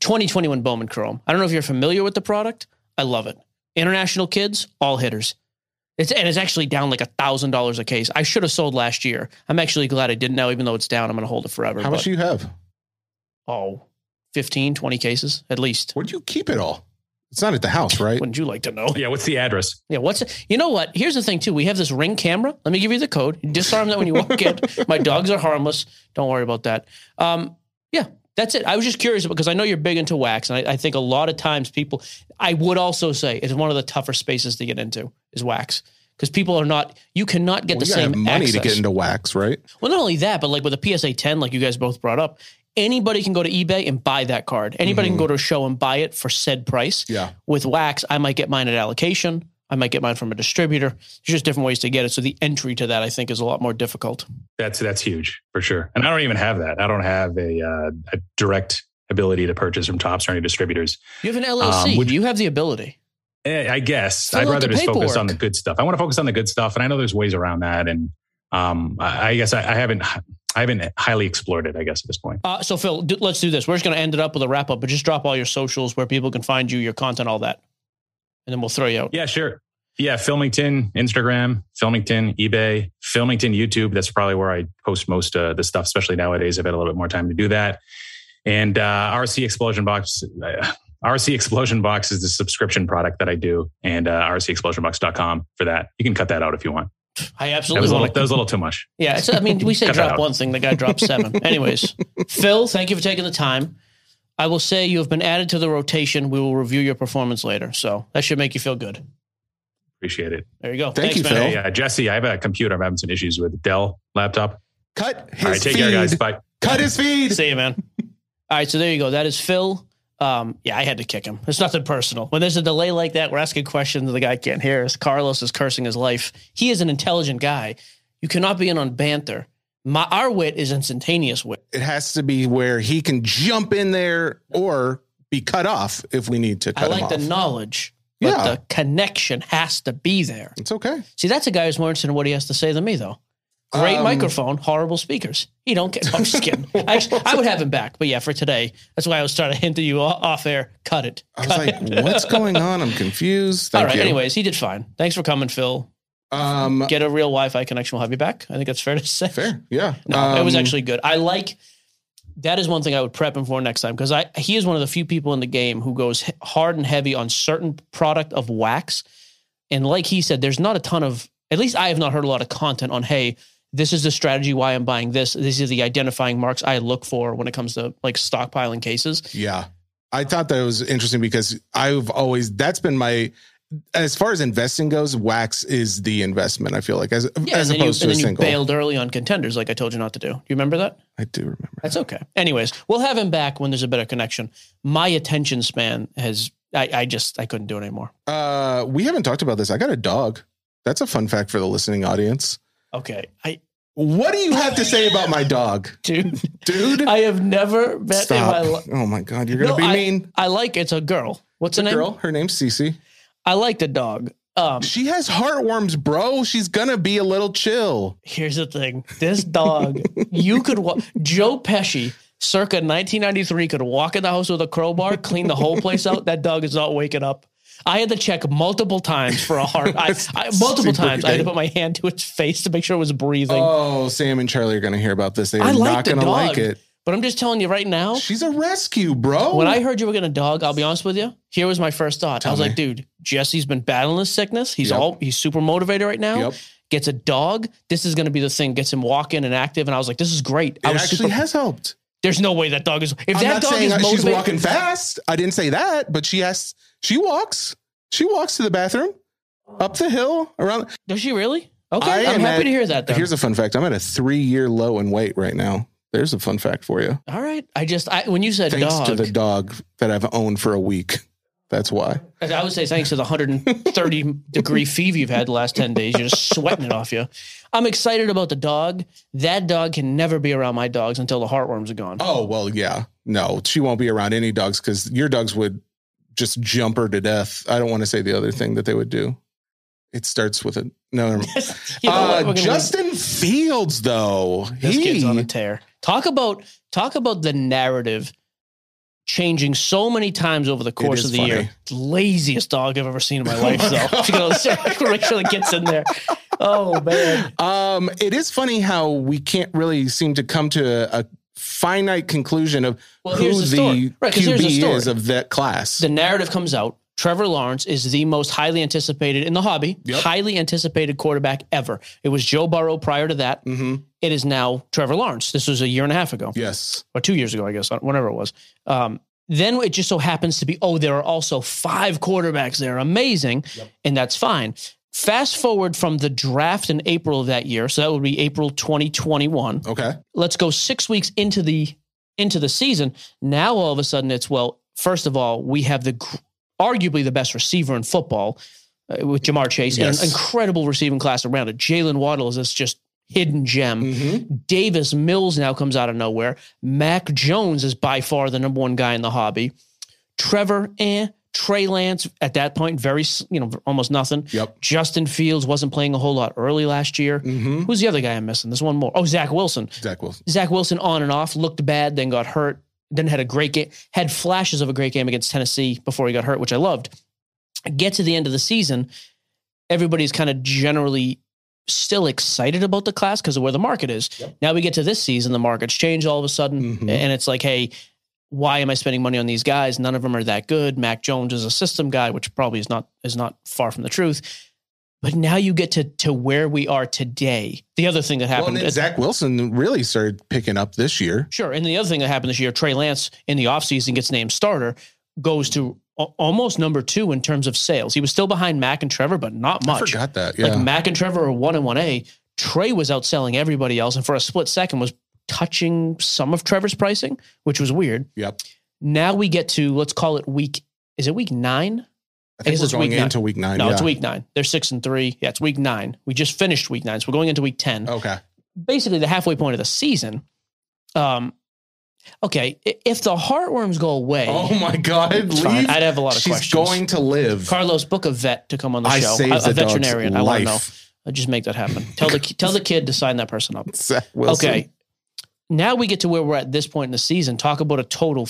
2021 Bowman Chrome. I don't know if you're familiar with the product. I love it. International kids, all hitters. It's and it's actually down like a thousand dollars a case. I should have sold last year. I'm actually glad I didn't now, even though it's down. I'm going to hold it forever. How much do you have? Oh, 15, 20 cases at least. Where do you keep it all? It's not at the house, right? Wouldn't you like to know? Yeah, what's the address? Yeah, what's you know what? Here's the thing too. We have this ring camera. Let me give you the code. Disarm that when you walk in. [laughs] My dogs are harmless. Don't worry about that. Um, yeah, that's it. I was just curious because I know you're big into wax, and I, I think a lot of times people. I would also say it's one of the tougher spaces to get into is wax because people are not. You cannot get Well, the you same have money access. to get into wax, right? Well, not only that, but like with a PSA 10, like you guys both brought up, anybody can go to eBay and buy that card. Anybody Mhm. can go to a show and buy it for said price. Yeah. With wax, I might get mine at allocation. I might get mine from a distributor. There's just different ways to get it. So the entry to that, I think, is a lot more difficult. That's that's huge for sure. And I don't even have that. I don't have a, uh, a direct ability to purchase from Topps or any distributors. You have an LLC. Um, would- you have the ability. Eh, I guess Fill I'd rather the just focus on the good stuff. I want to focus on the good stuff, and I know there's ways around that. And um, I, I guess I, I haven't I haven't highly explored it. I guess at this point. Uh, so, Phil, do, let's do this. We're just going to end it up with a wrap up, but just drop all your socials where people can find you, your content, all that. And then we'll throw you out. Yeah, sure. Yeah, Filmington, Instagram, Filmington, eBay, Filmington, YouTube. That's probably where I post most of the stuff, especially nowadays. I've had a little bit more time to do that. And uh, RC Explosion Box, uh, RC Explosion Box is the subscription product that I do, and uh, RCExplosionBox.com for that. You can cut that out if you want. I That absolutely was a little, that was a little too much. Yeah, it's, I mean, we say drop one thing, the guy dropped seven. [laughs] Anyways, Phil, thank you for taking the time. I will say you have been added to the rotation. We will review your performance later, so that should make you feel good. Appreciate it. There you go. Thank Thanks, you, man. Phil. Hey, uh, Jesse, I have a computer. I'm having some issues with Dell laptop. Cut his All right, take feed. care, guys. Bye. Cut his feed. See you, man. All right, so there you go. That is Phil. Um, yeah, I had to kick him. It's nothing personal. When there's a delay like that, we're asking questions and the guy can't hear us. Carlos is cursing his life. He is an intelligent guy. You cannot be in on banter. My our wit is instantaneous wit. It has to be where he can jump in there or be cut off if we need to cut I like the knowledge, but Yeah. the connection has to be there. It's okay. See, that's a guy who's more interested in what he has to say than me, though. Great Um, microphone, horrible speakers. He don't care. I'm just kidding. [laughs] Actually, I would have him back, but yeah, for today, that's why I was trying to hint at you off air. Cut it. I was Cut like, it. what's [laughs] going on? I'm confused. Thank All right. you. Anyways, he did fine. Thanks for coming, Phil. Um, Get a real Wi-Fi connection. We'll have you back. I think that's fair to say. fair. Yeah. No, it was Um, actually good. I like. That is one thing I would prep him for next time because I he is one of the few people in the game who goes hard and heavy on certain product of wax, and like he said, there's not a ton of. At least I have not heard a lot of content on. Hey, this is the strategy why I'm buying this. These are the identifying marks I look for when it comes to like stockpiling cases. Yeah. I thought that was interesting because I've always that's been my as far as investing goes, wax is the investment. I feel like as Yeah, as you, opposed and to a you single. bailed early on contenders, like I told you not to do. Do you remember that? I do remember. That's okay. Anyways, we'll have him back when there's a better connection. My attention span has. I, I just I couldn't do it anymore. Uh, we haven't talked about this. I got a dog. That's a fun fact for the listening audience. Okay, I What do you have to say about my dog, [laughs] dude, dude? I have never met in my Stop. life. Oh my god, you're gonna No, be I- mean. I like it's a girl. What's her The name? girl, her name's Cece. I like the dog. Um, She has heartworms, bro. She's gonna be a little chill. here's the thing: this dog, [laughs] you could wa- Joe Pesci, circa 1993, could walk in the house with a crowbar, clean the whole place out. That dog is not waking up. I had to check multiple times for a [laughs] heart. I, I, multiple times, I had to put my hand to its face to make sure it was breathing. Oh, Sam and Charlie are gonna hear about this. They're I like not the gonna dog, like it. but I'm just telling you right now. She's a rescue, bro. When I heard you were going to dog, I'll be honest with you. Here was my first thought. I was me. like, dude, Jesse's been battling this sickness. He's Yep. all he's super motivated right now. Yep. Gets a dog. This is going to be the thing. Gets him walking and active. And I was like, this is great. I it was actually super, has helped. There's no way that dog is. If I'm that dog is that she's walking fast. I didn't say that, but she has. She walks. She walks to the bathroom, up the hill, around. does she really? Okay, I I'm happy at- to hear that. Then. Here's a fun fact. I'm at a three year low in weight right now. There's a fun fact for you. all right. I just I, when you said Thanks dog, to the dog that I've owned for a week. That's why. I would say thanks to the 130 [laughs] degree fever you've had the last 10 days. You're just sweating it off you. I'm excited about the dog. That dog can never be around my dogs until the heartworms are gone. Oh well, yeah. No, she won't be around any dogs because your dogs would just jump her to death. I don't want to say the other thing that they would do. It starts with a no. [laughs] You know uh, Justin Fields, though, This he kid's on a tear. Talk about talk about the narrative changing so many times over the course of the funny. year. Laziest dog I've ever seen in my [laughs] life, though. You gotta [laughs] make sure it gets in there. Oh man. Um, it is funny how we can't really seem to come to a, a finite conclusion of Well, who the, the. Right, 'cause here's the QB is of that class. The narrative comes out. Trevor Lawrence is the most highly anticipated in the hobby, highly anticipated quarterback ever. It was Joe Burrow prior to that. mm-hmm. It is now Trevor Lawrence. This was a year and a half ago. Yes. or two years ago, I guess, whatever it was. Um, then it just so happens to be, oh, there are also five quarterbacks there. Amazing. And that's fine. Fast forward from the draft in April of that year. So that would be April 2021. Okay. Let's go six weeks into the into the season. Now all of a sudden it's, well, first of all, we have the arguably the best receiver in football uh, with Ja'Marr Chase Yes. and an incredible receiving class around it. Jaylen Waddle is this just hidden gem. Mm-hmm. Davis Mills now comes out of nowhere. Mac Jones is by far the number one guy in the hobby. Trevor, eh. Trey Lance at that point, very you know almost nothing. Yep. Justin Fields wasn't playing a whole lot early last year. Mm-hmm. Who's the other guy I'm missing? There's one more. Oh, Zach Wilson. Zach Wilson. Zach Wilson on and off looked bad, then got hurt, then had a great game, had flashes of a great game against Tennessee before he got hurt, which I loved. Get to the end of the season, everybody's kind of generally still excited about the class because of where the market is. Now we get to this season, the market's changed all of a sudden, Mhm. and it's like, hey, why am I spending money on these guys? None of them are that good. Mac Jones is a system guy, which probably is not is not far from the truth. But now you get to to where we are today. The other thing that Well, happened, and Zach Wilson really started picking up this year. Sure. And the other thing that happened this year, Trey Lance in the offseason gets named starter, goes to almost number two in terms of sales. He was still behind Mac and Trevor, but not I much. forgot that. Yeah. Like Mac and Trevor are one and one A. Trey was outselling everybody else, and for a split second was touching some of Trevor's pricing, which was weird. yep. Now we get to let's call it week. Is it week nine? I think we're it's going week nine. into week nine. No, yeah. it's week nine. They're six and three. Yeah, it's week nine. We just finished week nine, so we're going into week ten Okay. basically the halfway point of the season. Um, okay, if the heartworms go away, Oh my God. fine. I'd have a lot of She's questions. going to live. Carlos, book a vet to come on the I show. A, a the dog's veterinarian. I want to know. I'll just make that happen. Tell the tell the kid to sign that person up. [laughs] Okay. Now we get to where we're at this point in the season. Talk about a total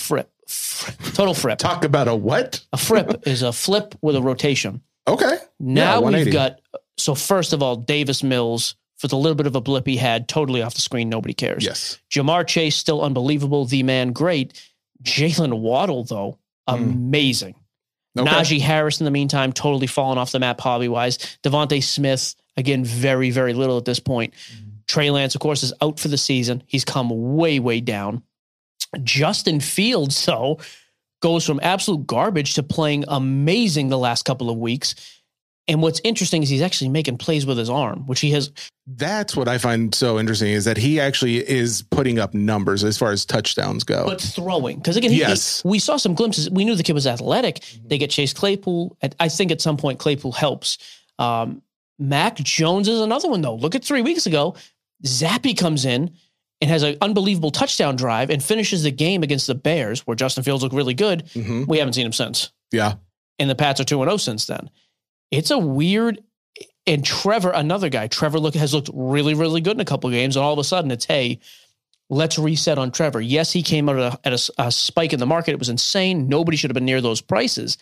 Total flip. Talk about a what? A flip is a flip with a rotation. Okay. Now we've 180. got so first of all, Davis Mills for the little bit of a blip he had, totally off the screen. Nobody cares. Yes. Ja'Marr Chase still unbelievable, the man great. Jaylen Waddle though, hmm. amazing. Okay. Najee Harris in the meantime, totally fallen off the map hobby wise. DeVonta Smith again, very very little at this point. Hmm. Trey Lance, of course, is out for the season. He's come way way down. Justin Fields though goes from absolute garbage to playing amazing the last couple of weeks. And what's interesting is he's actually making plays with his arm, which he has That's what I find so interesting is that he actually is putting up numbers as far as touchdowns go. but throwing because again, Yes. he- we saw some glimpses. We knew the kid was athletic. They get Chase Claypool. I think at some point Claypool helps. Um, Mac Jones is another one though. Look at three weeks ago, Zappe comes in and has an unbelievable touchdown drive and finishes the game against the Bears, where Justin Fields looked really good. Mhm. We haven't seen him since, Yeah. and the Pats are two and zero since then. It's a weird. And Trevor, another guy, Trevor look has looked really, really good in a couple of games, and all of a sudden it's hey, let's reset on Trevor. Yes, he came out at, a, at a a spike in the market. It was insane. Nobody should have been near those prices.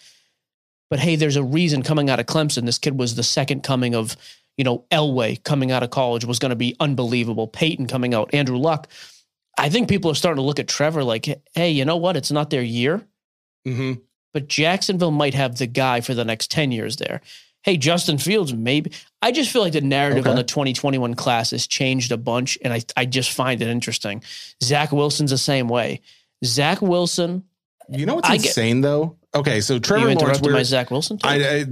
But hey, there's a reason coming out of Clemson. This kid was the second coming of, you know, Elway coming out of college was going to be unbelievable. Peyton coming out, Andrew Luck. I think people are starting to look at Trevor like, hey, you know what? It's not their year, hmm but Jacksonville might have the guy for the next 10 years there. Hey, Justin Fields, maybe. I just feel like the narrative Okay. on the 2021 class has changed a bunch, and I, I just find it interesting. Zach Wilson's the same way. Zach Wilson, You know what's I get- insane though? Okay, so Trevor you Lawrence. my Zach Wilson. I, I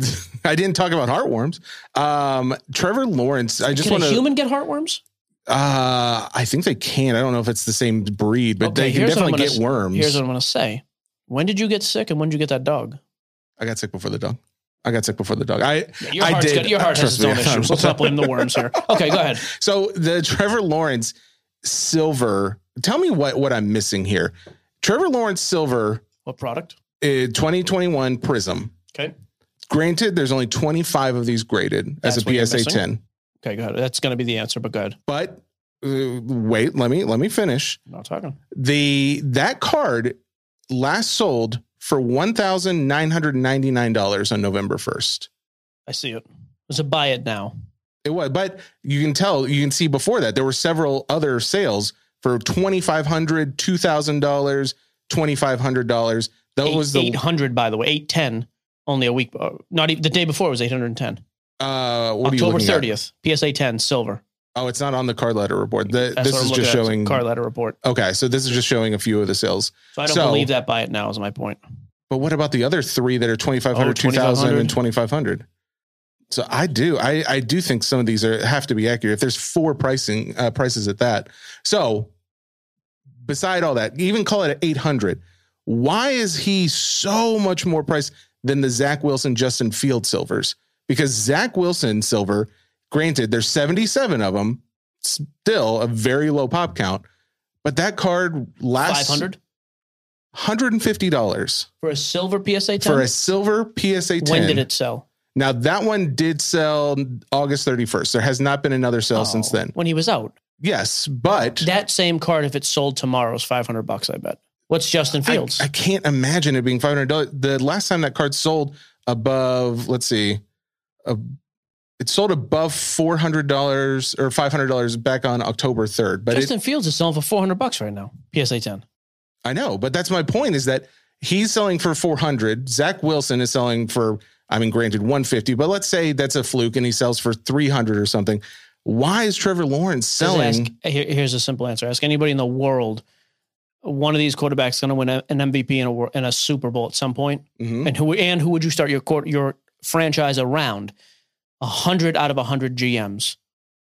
[laughs] I didn't talk about heartworms. Um, Trevor Lawrence. I just want a to. human get heartworms? Uh, I think they can. I don't know if it's the same breed, but they can here's what I'm definitely gonna get worms. Here's what I'm going to say. When did you get sick and when did you get that dog? I got sick before the dog. I got sick before the dog. I Your, I heart's did. got- your heart has its own issues. Let's not blame the worms here. [laughs] Okay, go ahead. So the Trevor Lawrence silver. Tell me what what I'm missing here. Trevor Lawrence silver. What product? Uh, 2021 Prism. Okay. Granted, there's only 25 of these graded That's as a PSA 10. Okay, good. That's going to be the answer, but good. But uh, wait, let me let me finish. I'm not talking. The that card last sold for one thousand nine hundred ninety nine dollars on November first. I see it. It's a buy it now. It was, but you can tell, you can see before that there were several other sales for twenty five hundred, two thousand dollars, twenty five hundred dollars. That Eight, was the 800, by the way, 810. Only a week, uh, not even the day before was 810. uh, what are you October looking at? 30th, PSA 10, silver. Oh, it's not on the Card Ladder report. The, this is just showing. Card Ladder report. Okay, so this is just showing a few of the sales. So I don't So- believe that by it now is my point. But what about the other three that are 2500, Oh, 2000 and 2500? 2500? So I do. I, I do think some of these are have to be accurate. If there's four pricing uh, prices at that. So beside all that, even call it 800. Why is he so much more priced than the Zach Wilson Justin Field silvers? Because Zach Wilson silver, granted, there's 77 of them, still a very low pop count, but that card lasts 500 $150 for a silver PSA 10? for a silver PSA 10. when did it sell? Now that one did sell August 31st. There has not been another sale since Oh, then. When he was out. Yes, but That same card, if it sold tomorrow, is 500 bucks, I bet. What's Justin Fields? I can't imagine it being $500. The last time that card sold above, let's see, uh, it sold above $400 or $500 back on October 3rd. But it, Justin Fields is selling for 400 bucks right now, PSA 10. I know, but that's my point is that he's selling for 400. Zach Wilson is selling for, I mean, granted 150, but let's say that's a fluke and he sells for 300 or something. Why is Trevor Lawrence selling? ask- here- here's a simple answer. Ask anybody in the world, one of these quarterbacks going to win a- an MVP in a, a Super Bowl at some point, Mhm. and who and who would you start your court, your franchise around? A hundred out of a hundred GMs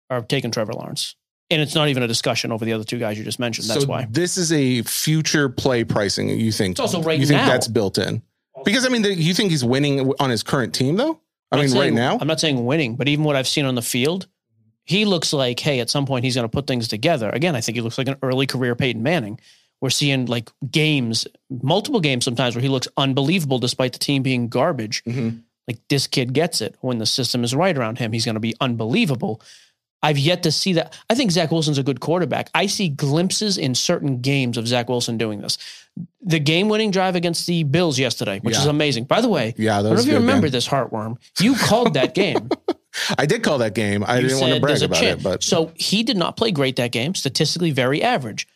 are taking Trevor Lawrence, and it's not even a discussion over the other two guys you just mentioned. That's so why. this is a future play pricing. You think? It's also right You think now. that's built in? Because I mean, the, you think he's winning on his current team though? I I'm mean, not right now. I'm not saying winning, but even what I've seen on the field, he looks like, hey, at some point he's going to put things together. Again, I think he looks like an early career Peyton Manning. We're seeing like games, multiple games sometimes where he looks unbelievable despite the team being garbage. Mhm. Like this kid gets it. When the system is right around him, he's going to be unbelievable. I've yet to see that. I think Zach Wilson's a good quarterback. I see glimpses in certain games of Zach Wilson doing this. The game winning drive against the Bills yesterday, which is amazing. By the way, Yeah, I don't know if you remember man. this heartworm. You called that game. [laughs] I did call that game. I You didn't want to brag about chance. it, but so he did not play great that game. Statistically, very average.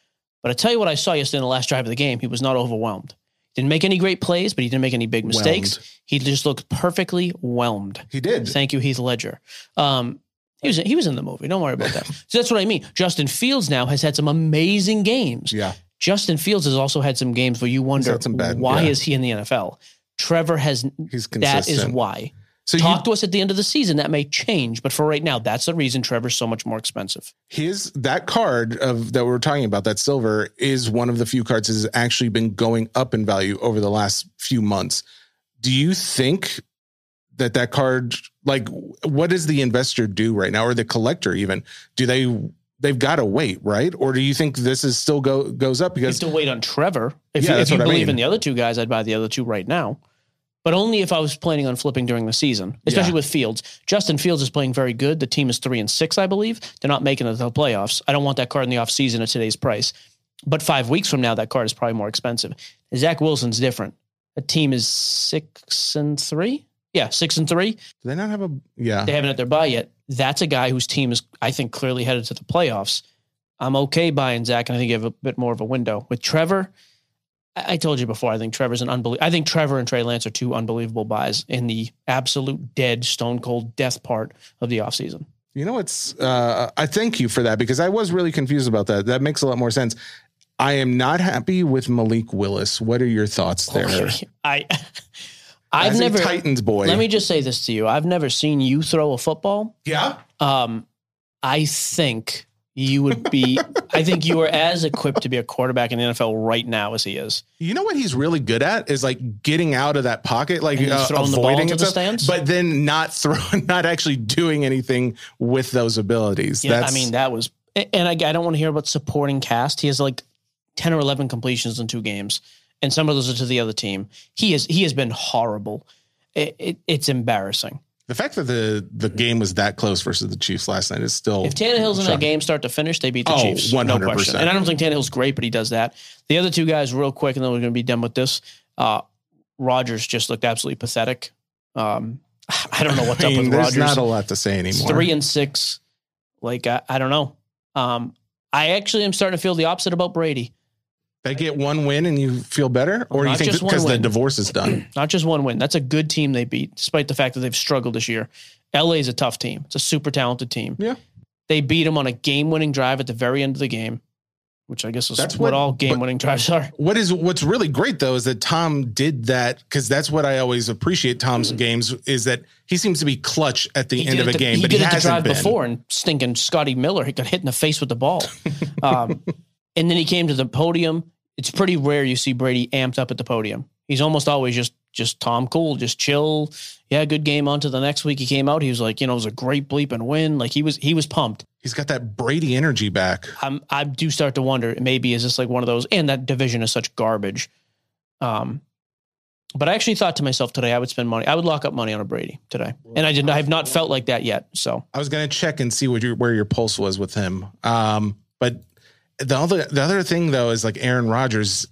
But I tell you what, I saw yesterday in the last drive of the game. He was not overwhelmed. Didn't make any great plays, but he didn't make any big mistakes. Whelmed. He just looked perfectly whelmed. he did. Thank you, Heath Ledger. Um, he was he was in the movie. Don't worry about that. [laughs] so that's what I mean. Justin Fields now has had some amazing games. Yeah. Justin Fields has also had some games where you wonder bad- why yeah. is he in the NFL. Trevor has He's consistent. that is why. So Talk you, to us at the end of the season. That may change, but for right now, that's the reason Trevor's so much more expensive. his that card of that we're talking about, that silver, is one of the few cards that has actually been going up in value over the last few months. Do you think that that card, like, what does the investor do right now, or the collector even? Do they they've got to wait, right? Or do you think this is still go goes up You have because to wait on Trevor. If Yeah, you, if you what I believe mean. in the other two guys, I'd buy the other two right now. But only if I was planning on flipping during the season, especially Yeah. with Fields. Justin Fields is playing very good. The team is three and six, I believe. They're not making it to the playoffs. I don't want that card in the offseason at today's price. But five weeks from now, that card is probably more expensive. Zach Wilson's different. The team is six and three. Yeah, six and three. do they not have a yeah? They haven't had their buy yet. That's a guy whose team is, I think, clearly headed to the playoffs. I'm okay buying Zach, and I think you have a bit more of a window. With Trevor, I, told you before, I think Trevor's an unbelievable. I think Trevor and Trey Lance are two unbelievable buys in the absolute dead, stone cold death part of the offseason. You know, it's uh, I thank you for that because I was really confused about that. That makes a lot more sense. I am not happy with Malik Willis. What are your thoughts there? I, [laughs] I've As a never. Titans boy. Let me just say this to you. I've never seen you throw a football. yeah. Um, I think you would be. I think you are as equipped to be a quarterback in the NFL right now as he is. You know what he's really good at is like getting out of that pocket, like uh, the avoiding into the stands? but then not throwing, [laughs] not actually doing anything with those abilities. Yeah, I mean that was, and I, I don't want to hear about supporting cast. He has like ten or eleven completions in two games, and some of those are to the other team. He is he has been horrible. It, it, it's embarrassing. The fact that the the game was that close versus the Chiefs last night is still If Tannehill's in that game start to finish, they beat the Oh, Chiefs. No 100%. question. And I don't think Tannehill's great, but he does that. The other two guys, real quick, and then we're going to be done with this. Uh, Rodgers just looked absolutely pathetic. Um, [sighs] I don't know what's [laughs] I up with there's Rodgers. not a lot to say anymore. Three and six. Like, I, I don't know. Um, I actually am starting to feel the opposite about Brady. They get one win and you feel better, or you think just because the divorce is done? [clears throat] Not just one win. That's a good team they beat, despite the fact that they've struggled this year. LA is a tough team. It's a super talented team. Yeah. They beat them on a game winning drive at the very end of the game, which I guess is That's what, what- all game winning drives are. What is what's really great though is that Tom did that because that's what I always appreciate Tom's games is that he seems to be clutch at the He end of a the- game, he but did he it the hasn't drive been. before, and stinking Scotty Miller, he got hit in the face with the ball. [laughs] um, and then he came to the podium. It's pretty rare you see Brady amped up at the podium. He's almost always just just Tom cool, just chill. Yeah, good game. On to the next week. He came out. He was like, you know, it was a great bleep and win. Like he was he was pumped. He's got that Brady energy back. I'm, I do start to wonder maybe is this like one of those and that division is such garbage. Um, but I actually thought to myself today I would spend money. I would lock up money on a Brady today, and I did. I have not felt like that yet. So I was gonna check and see what your where your pulse was with him. Um, but the other the other thing though is like Aaron Rodgers.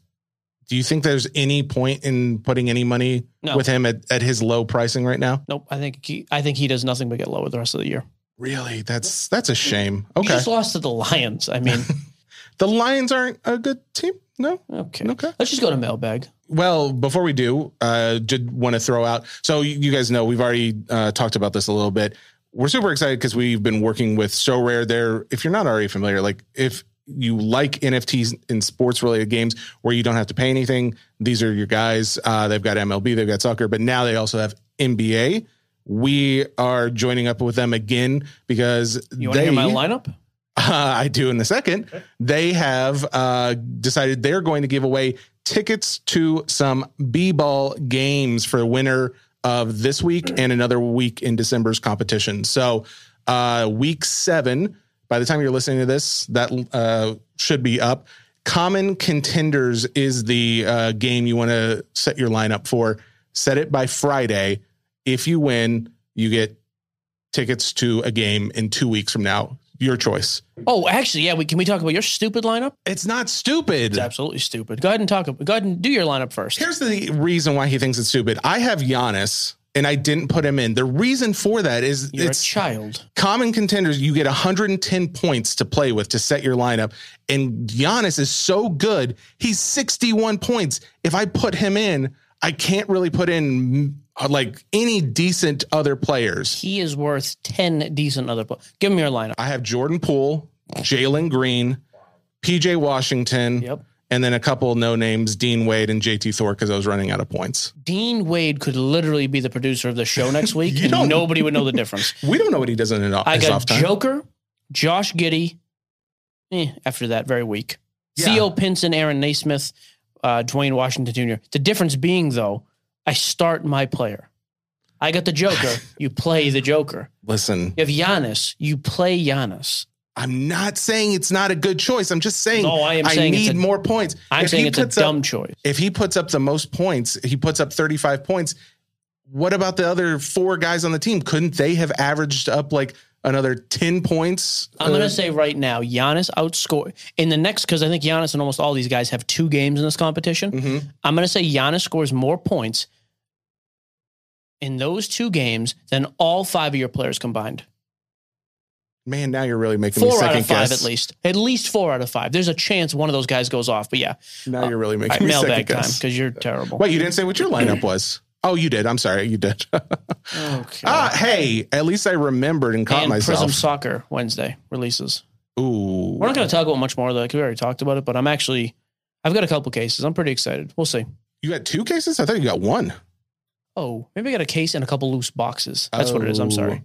Do you think there's any point in putting any money No. with him at, at his low pricing right now? nope. I think he, I think he does nothing but get lower the rest of the year. Really, that's that's a shame. He Okay, just lost to the Lions. I mean, [laughs] [laughs] the Lions aren't a good team. No, okay. Okay. Let's just go to mailbag. Well, before we do, uh, did want to throw out. So you, you guys know we've already uh, talked about this a little bit. We're super excited because we've been working with Sorare. There, if you're not already familiar, like if you like NFTs in sports related games where you don't have to pay anything, these are your guys. Uh, they've got MLB, they've got soccer, but now they also have NBA. We are joining up with them again because You want to they, hear my lineup? uh, [laughs] I do in a second. They have uh, decided they're going to give away tickets to some b-ball games for the winner of this week and another week in December's competition. So, uh, week seven. By the time you're listening to this, that uh, should be up. Common Contenders is the uh, game you want to set your lineup for. Set it by Friday. If you win, you get tickets to a game in two weeks from now. Your choice. Oh, actually, yeah. We can we talk about your stupid lineup? It's not stupid. It's absolutely stupid. Go ahead and talk. Go ahead and do your lineup first. Here's the reason why he thinks it's stupid. I have Giannis and I didn't put him in. The reason for that is You're it's a child. common contenders. You get 110 points to play with to set your lineup. And Giannis is so good. He's 61 points. If I put him in, I can't really put in uh, like any decent other players. He is worth ten decent other. Pl- Give him your lineup. I have Jordan Poole, Jalen Green, PJ Washington, Yep. And then a couple no names, Dean Wade and JT Thor, because I was running out of points. Dean Wade could literally be the producer of the show next [laughs] week, and nobody would know the difference. [laughs] We don't know what he does in an his I got off time. Joker, Josh Giddey. Eh, after that, very weak. Yeah. Theo Pinson, Aaron Nesmith, uh, Duane Washington Jr. The difference being, though, I start my player. I got the Joker. [laughs] you play the Joker. Listen, You have Giannis. You play Giannis. I'm not saying it's not a good choice. I'm just saying No, I am saying it's need a- more points. I'm If saying he it's a puts up- dumb choice. If he puts up the most points, he puts up 35 points. What about the other four guys on the team? Couldn't they have averaged up like another 10 points? I'm going Uh, to say right now, Giannis outscore in the next because I think Giannis and almost all these guys have two games in this competition. mhm. I'm going to say Giannis scores more points in those two games than all five of your players combined. Man, now you're really making me Four out second of five, guess. at least. At least four out of five. There's a chance one of those guys goes off. But yeah, Now you're really making right, me second mailbag time guess. because you're terrible. Wait, you didn't say what your lineup [clears throat] was. Oh, you did. I'm sorry. You did. [laughs] Okay. ah, hey, at least I remembered and caught and myself. Prism Soccer Wednesday releases. Ooh. We're not going to talk about much more though, that 'cause we already talked about it. But I'm actually, I've got a couple cases. I'm pretty excited. We'll see. You got two cases? I thought you got one. Oh, maybe I got a case and a couple loose boxes. That's what it is. I'm sorry.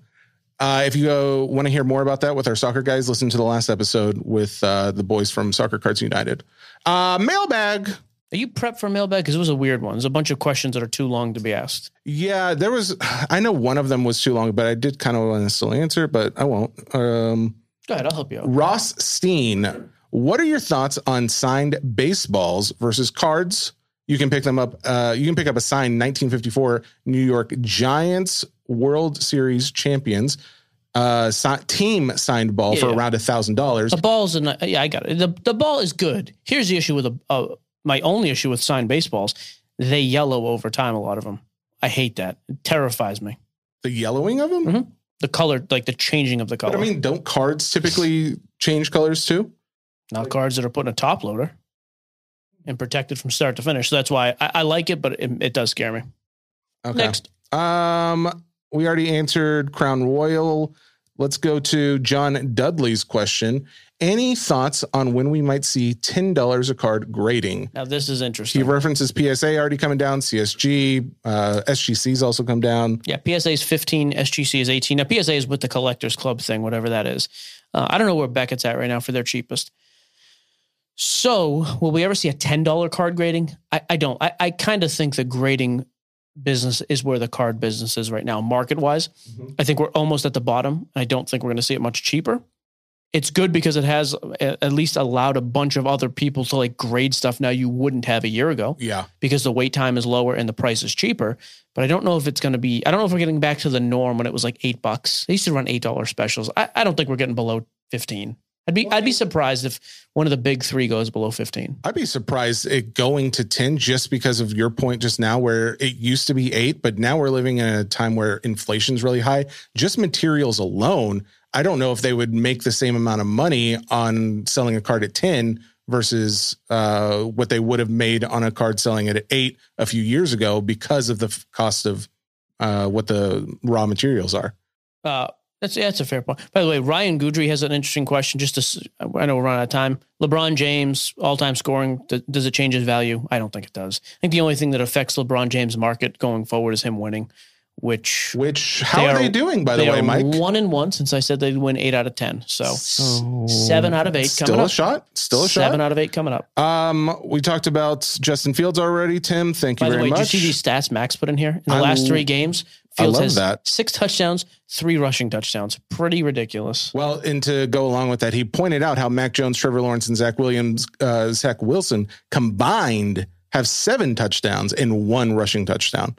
Uh, if you want to hear more about that with our soccer guys, listen to the last episode with uh, the boys from Soccer Cards United. Uh, mailbag. Are you prepped for mailbag? Because it was a weird one. There's a bunch of questions that are too long to be asked. Yeah, there was. I know one of them was too long, but I did kind of want to still answer, but I won't. Um, Go ahead. I'll help you out. Ross Steen, what are your thoughts on signed baseballs versus cards? You can pick them up. Uh, you can pick up a signed 1954 New York Giants World Series champions uh, team signed ball for around a thousand dollars. The ball's in. Yeah, I got it. The the ball is good. Here's the issue with a uh, my only issue with signed baseballs. They yellow over time. A lot of them. I hate that. It terrifies me. The yellowing of them. Mhm. The color, like the changing of the color. But I mean, don't cards typically change colors too? not cards that are put in a top loader and protected from start to finish. So that's why I, I like it, but it, it does scare me. Okay. Next, Um, we already answered Crown Royal. Let's go to John Dudley's question. Any thoughts on when we might see ten dollars a card grading? now this is interesting. He references PSA already coming down, CSG, uh, SGC's also come down. Yeah, PSA is 15, SGC is 18. Now, PSA is with the Collectors Club thing, whatever that is. Uh, I don't know where Beckett's at right now for their cheapest. So, will we ever see a $10 card grading? I, I don't. I, I kind of think the grading business is where the card business is right now, market wise. Mm-hmm. I think we're almost at the bottom. I don't think we're going to see it much cheaper. It's good because it has at least allowed a bunch of other people to like grade stuff now you wouldn't have a year ago Yeah. because the wait time is lower and the price is cheaper. But I don't know if it's going to be. I don't know if we're getting back to the norm when it was like eight bucks. They used to run eight dollar specials. I, I don't think we're getting below fifteen. I'd be I'd be surprised if one of the big three goes below fifteen. I'd be surprised it going to 10 just because of your point just now, where it used to be eight, but now we're living in a time where inflation's really high. Just materials alone, I don't know if they would make the same amount of money on selling a card at 10 versus uh, what they would have made on a card selling it at eight a few years ago because of the f- cost of uh, what the raw materials are. Uh, that's yeah, that's a fair point. By the way, Ryan Goudry has an interesting question. Just to, I know we're running out of time. LeBron James all time scoring. Does it change his value? I don't think it does. I think the only thing that affects LeBron James' market going forward is him winning, which Which, how are, they doing, by the way, are Mike? One and one since I said they'd win eight out of ten. So seven out of eight Still coming a up. shot? Still a shot? Seven out of eight coming up. Um, we talked about Justin Fields already. Tim, thank you By the very way, much. did you see these stats Max put in here? In the I last three games, I Fields love has that. six touchdowns, three rushing touchdowns. Pretty ridiculous. Well, and to go along with that, he pointed out how Mac Jones, Trevor Lawrence, and Zach Williams, uh, Zach Wilson combined have seven touchdowns and one rushing touchdown.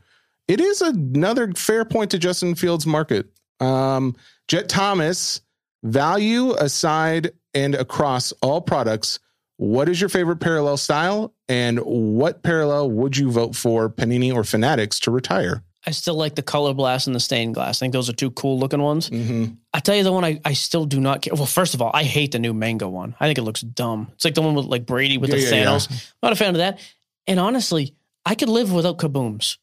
It is another fair point to Justin Fields' market. Um, Jet Thomas, value aside and across all products, what is your favorite parallel style, and what parallel would you vote for, Panini or Fanatics, to retire? I still like the color blast and the stained glass. I think those are two cool looking ones. Mm-hmm. I tell you the one I, I still do not care. Well, first of all, I hate the new mango one. I think it looks dumb. It's like the one with like Brady with Yeah, the yeah, yeah. Thanos. Not a fan of that. And honestly, I could live without kabooms.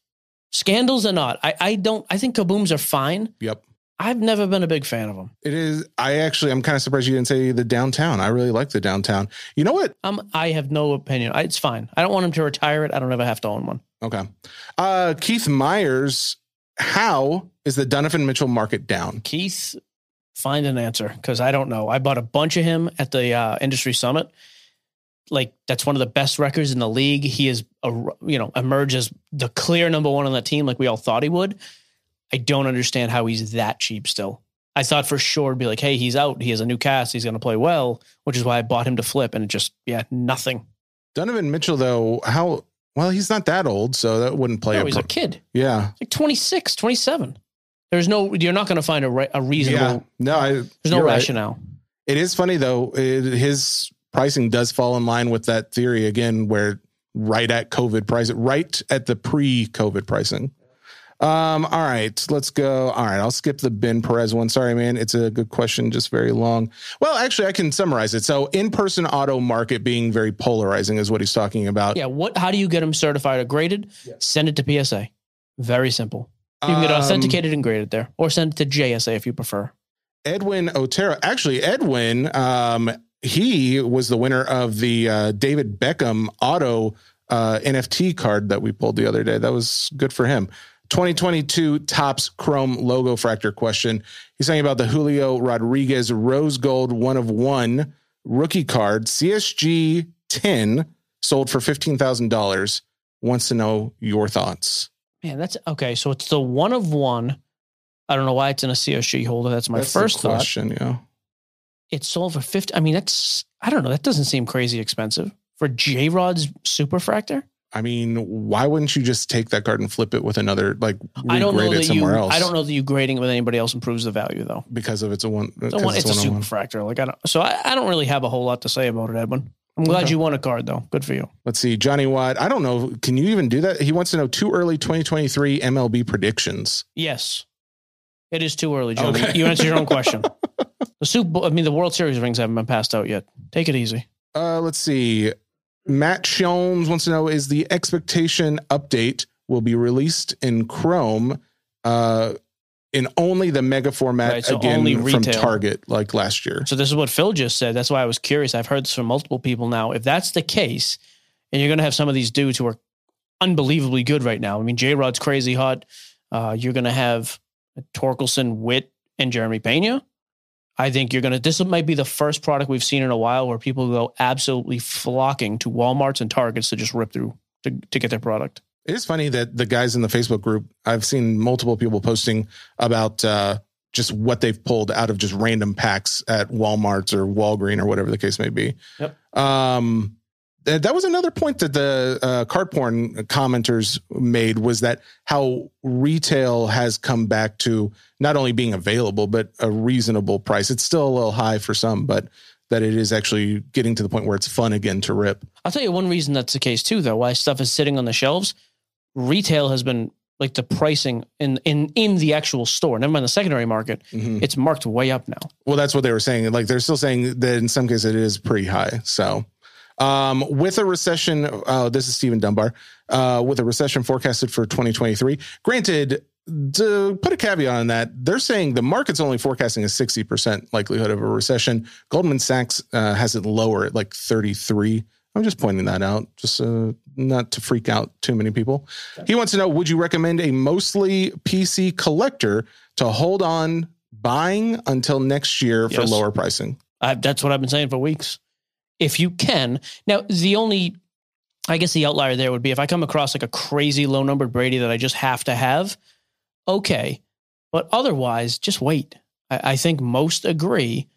Scandals or not. I, I don't I think kabooms are fine. Yep. I've never been a big fan of them. It is. I actually, I'm kind of surprised you didn't say the downtown. I really like the downtown. You know what? Um, I have no opinion. I, it's fine. I don't want him to retire it. I don't ever have to own one. Okay. Uh, Keith Myers, how is the Donovan Mitchell market down? Keith, find an answer because I don't know. I bought a bunch of him at the uh, industry summit. Like that's one of the best records in the league. He is a you know emerged as the clear number one on the team, like we all thought he would. I don't understand how he's that cheap still. I thought for sure it'd be like, hey, he's out. He has a new cast. He's going to play well, which is why I bought him to flip. And it just, yeah, nothing. Donovan Mitchell, though, how? Well, he's not that old, so that wouldn't play No, a he's pro- a kid. Yeah. like 26, 27. There's no, you're not going to find a, re- a reasonable, Yeah. No, I, there's no you're right. rationale. It is funny though. It, his pricing does fall in line with that theory again, where right at COVID price, right at the pre-COVID pricing. Um, all right, let's go. All right, I'll skip the Ben Perez one. Sorry, man. It's a good question, just very long. Well, actually, I can summarize it. So, in-person auto market being very polarizing is what he's talking about. Yeah. What, how do you get them certified or graded? Send it to PSA. Very simple. You can get Um, authenticated and graded there, or send it to JSA if you prefer. Edwin Otero. Actually, Edwin, um, he was the winner of the uh, David Beckham auto uh, NFT card that we pulled the other day. That was good for him. 2022 Topps Chrome logo fractor question. He's saying about the Julio Rodriguez Rose Gold one of one rookie card, CSG 10, sold for $15,000. Wants to know your thoughts. Man, that's okay. So it's the one of one. I don't know why it's in a CSG holder. That's my That's first thought. question. Yeah. It's sold for 50. I mean, that's, I don't know. That doesn't seem crazy expensive for J Rod's Superfractor. I mean, why wouldn't you just take that card and flip it with another like I don't know it that you. somewhere else? I don't know that you grading it with anybody else improves the value though. because of it's a one. It's a, one, it's a super fractor. Like I don't. So I, I don't really have a whole lot to say about it, Edwin. I'm glad Okay. you won a card though. Good for you. Let's see, Johnny Watt. I don't know. Can you even do that? He wants to know too early 2023 MLB predictions. Yes, it is too early, Johnny. Okay. You answered your own question. [laughs] The Super Bowl, I mean, the World Series rings haven't been passed out yet. Take it easy. Uh, let's see. Matt Shomes wants to know: Is the expectation update will be released in Chrome uh, in only the mega format Right, so again from Target like last year? So this is what Phil just said. That's why I was curious. I've heard this from multiple people now. If that's the case, and you're going to have some of these dudes who are unbelievably good right now. I mean, J Rod's crazy hot. Uh, you're going to have Torkelson, Witt, and Jeremy Pena. I think you're going to, this might be the first product we've seen in a while where people go absolutely flocking to Walmarts and Targets to just rip through to, to get their product. It is funny that the guys in the Facebook group, I've seen multiple people posting about uh, just what they've pulled out of just random packs at Walmart's or Walgreen or whatever the case may be. Yep. Um, that was another point that the uh, card porn commenters made was that how retail has come back to not only being available but a reasonable price. It's still a little high for some, but that it is actually getting to the point where it's fun again to rip. I'll tell you one reason that's the case too, though, why stuff is sitting on the shelves. Retail has been like the pricing in in in the actual store, never mind the secondary market. Mhm. It's marked way up now. Well, that's what they were saying. Like they're still saying that in some cases it is pretty high. So, um, with a recession, uh, this is Stephen Dunbar. Uh, with a recession forecasted for 2023, granted, to put a caveat on that, they're saying the market's only forecasting a 60% likelihood of a recession. Goldman Sachs uh, has it lower at like 33. I'm just pointing that out, just uh, not to freak out too many people. He wants to know Would you recommend a mostly PC collector to hold on buying until next year for Yes. lower pricing? I, that's what I've been saying for weeks. If you can, now the only, I guess the outlier there would be if I come across like a crazy low numbered Brady that I just have to have. Okay, but otherwise, just wait. I, I think most agree,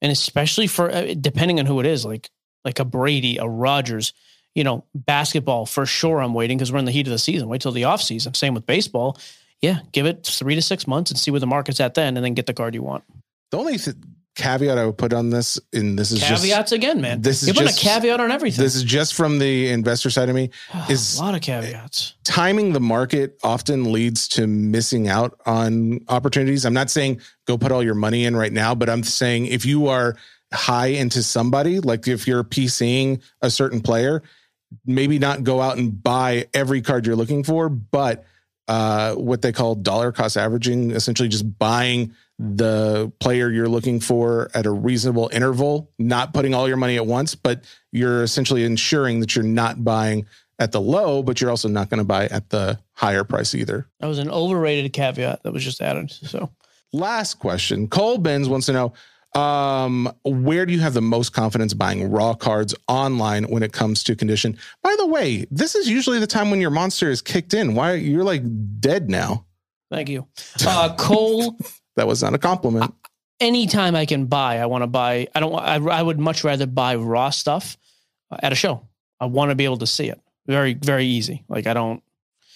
and especially for uh, depending on who it is, like like a Brady, a Rodgers, you know, basketball for sure. I'm waiting because we're in the heat of the season. Wait till the off season. Same with baseball. Yeah, give it three to six months and see where the market's at then, and then get the card you want. The only th- caveat I would put on this, and this is Caveats just again, man. this is You're just- a caveat on everything. this is just from the investor side of me. [sighs] is a lot of caveats. timing the market often leads to missing out on opportunities. I'm not saying go put all your money in right now, but I'm saying if you are high into somebody, like if you're PCing a certain player, maybe not go out and buy every card you're looking for, but uh, what they call dollar cost averaging, essentially just buying the player you're looking for at a reasonable interval, not putting all your money at once, but you're essentially ensuring that you're not buying at the low, but you're also not going to buy at the higher price either. That was an overrated caveat that was just added. So Last question. Cole Benz wants to know um, where do you have the most confidence buying raw cards online when it comes to condition? By the way, this is usually the time when your monster is kicked in. Why you're like dead now? thank you. Uh, Cole, That was not a compliment. anytime I can buy, I want to buy. I don't. I, I would much rather buy raw stuff uh, at a show. I want to be able to see it. Very, very easy. Like I don't.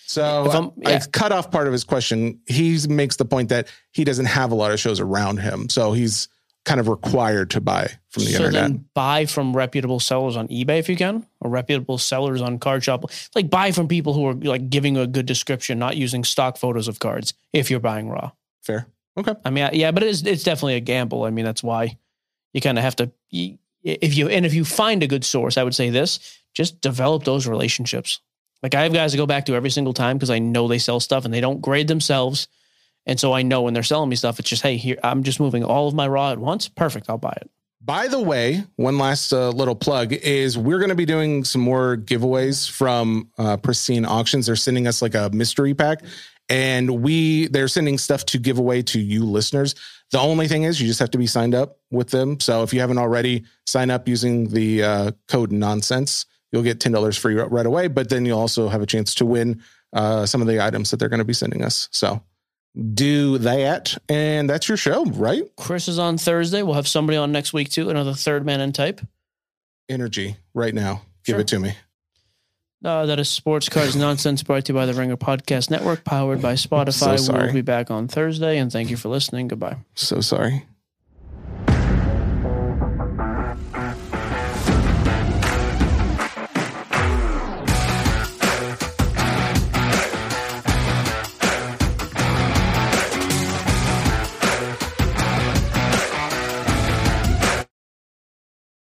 So If I'm- I yeah. cut off part of his question. He makes the point that he doesn't have a lot of shows around him, so he's kind of required to buy from the so internet. then buy from reputable sellers on eBay if you can, or reputable sellers on Card Shop. Like buy from people who are like giving a good description, not using stock photos of cards. If you're buying raw. Fair. Okay. I mean, yeah, but it's it's definitely a gamble. I mean, that's why you kind of have to. If you and if you find a good source, I would say this: just develop those relationships. Like I have guys to go back to every single time because I know they sell stuff and they don't grade themselves, and so I know when they're selling me stuff, it's just hey, here I'm just moving all of my raw at once. Perfect, I'll buy it. By the way, one last uh, little plug is we're going to be doing some more giveaways from uh, Pristine Auctions. They're sending us like a mystery pack, and we they're sending stuff to give away to you listeners. The only thing is, you just have to be signed up with them. So if you haven't already, sign up using the uh, code Nonsense. You'll get ten dollars free right away, but then you'll also have a chance to win uh, some of the items that they're going to be sending us. So do that, and that's your show, right? Chris is on Thursday. We'll have somebody on next week too. Another third man in type. Energy right now. Give Sure. it to me. Uh, that is Sports Cards Nonsense brought to you by the Ringer Podcast Network, powered by Spotify. sorry. we'll be back on Thursday, and thank you for listening. Goodbye. So sorry.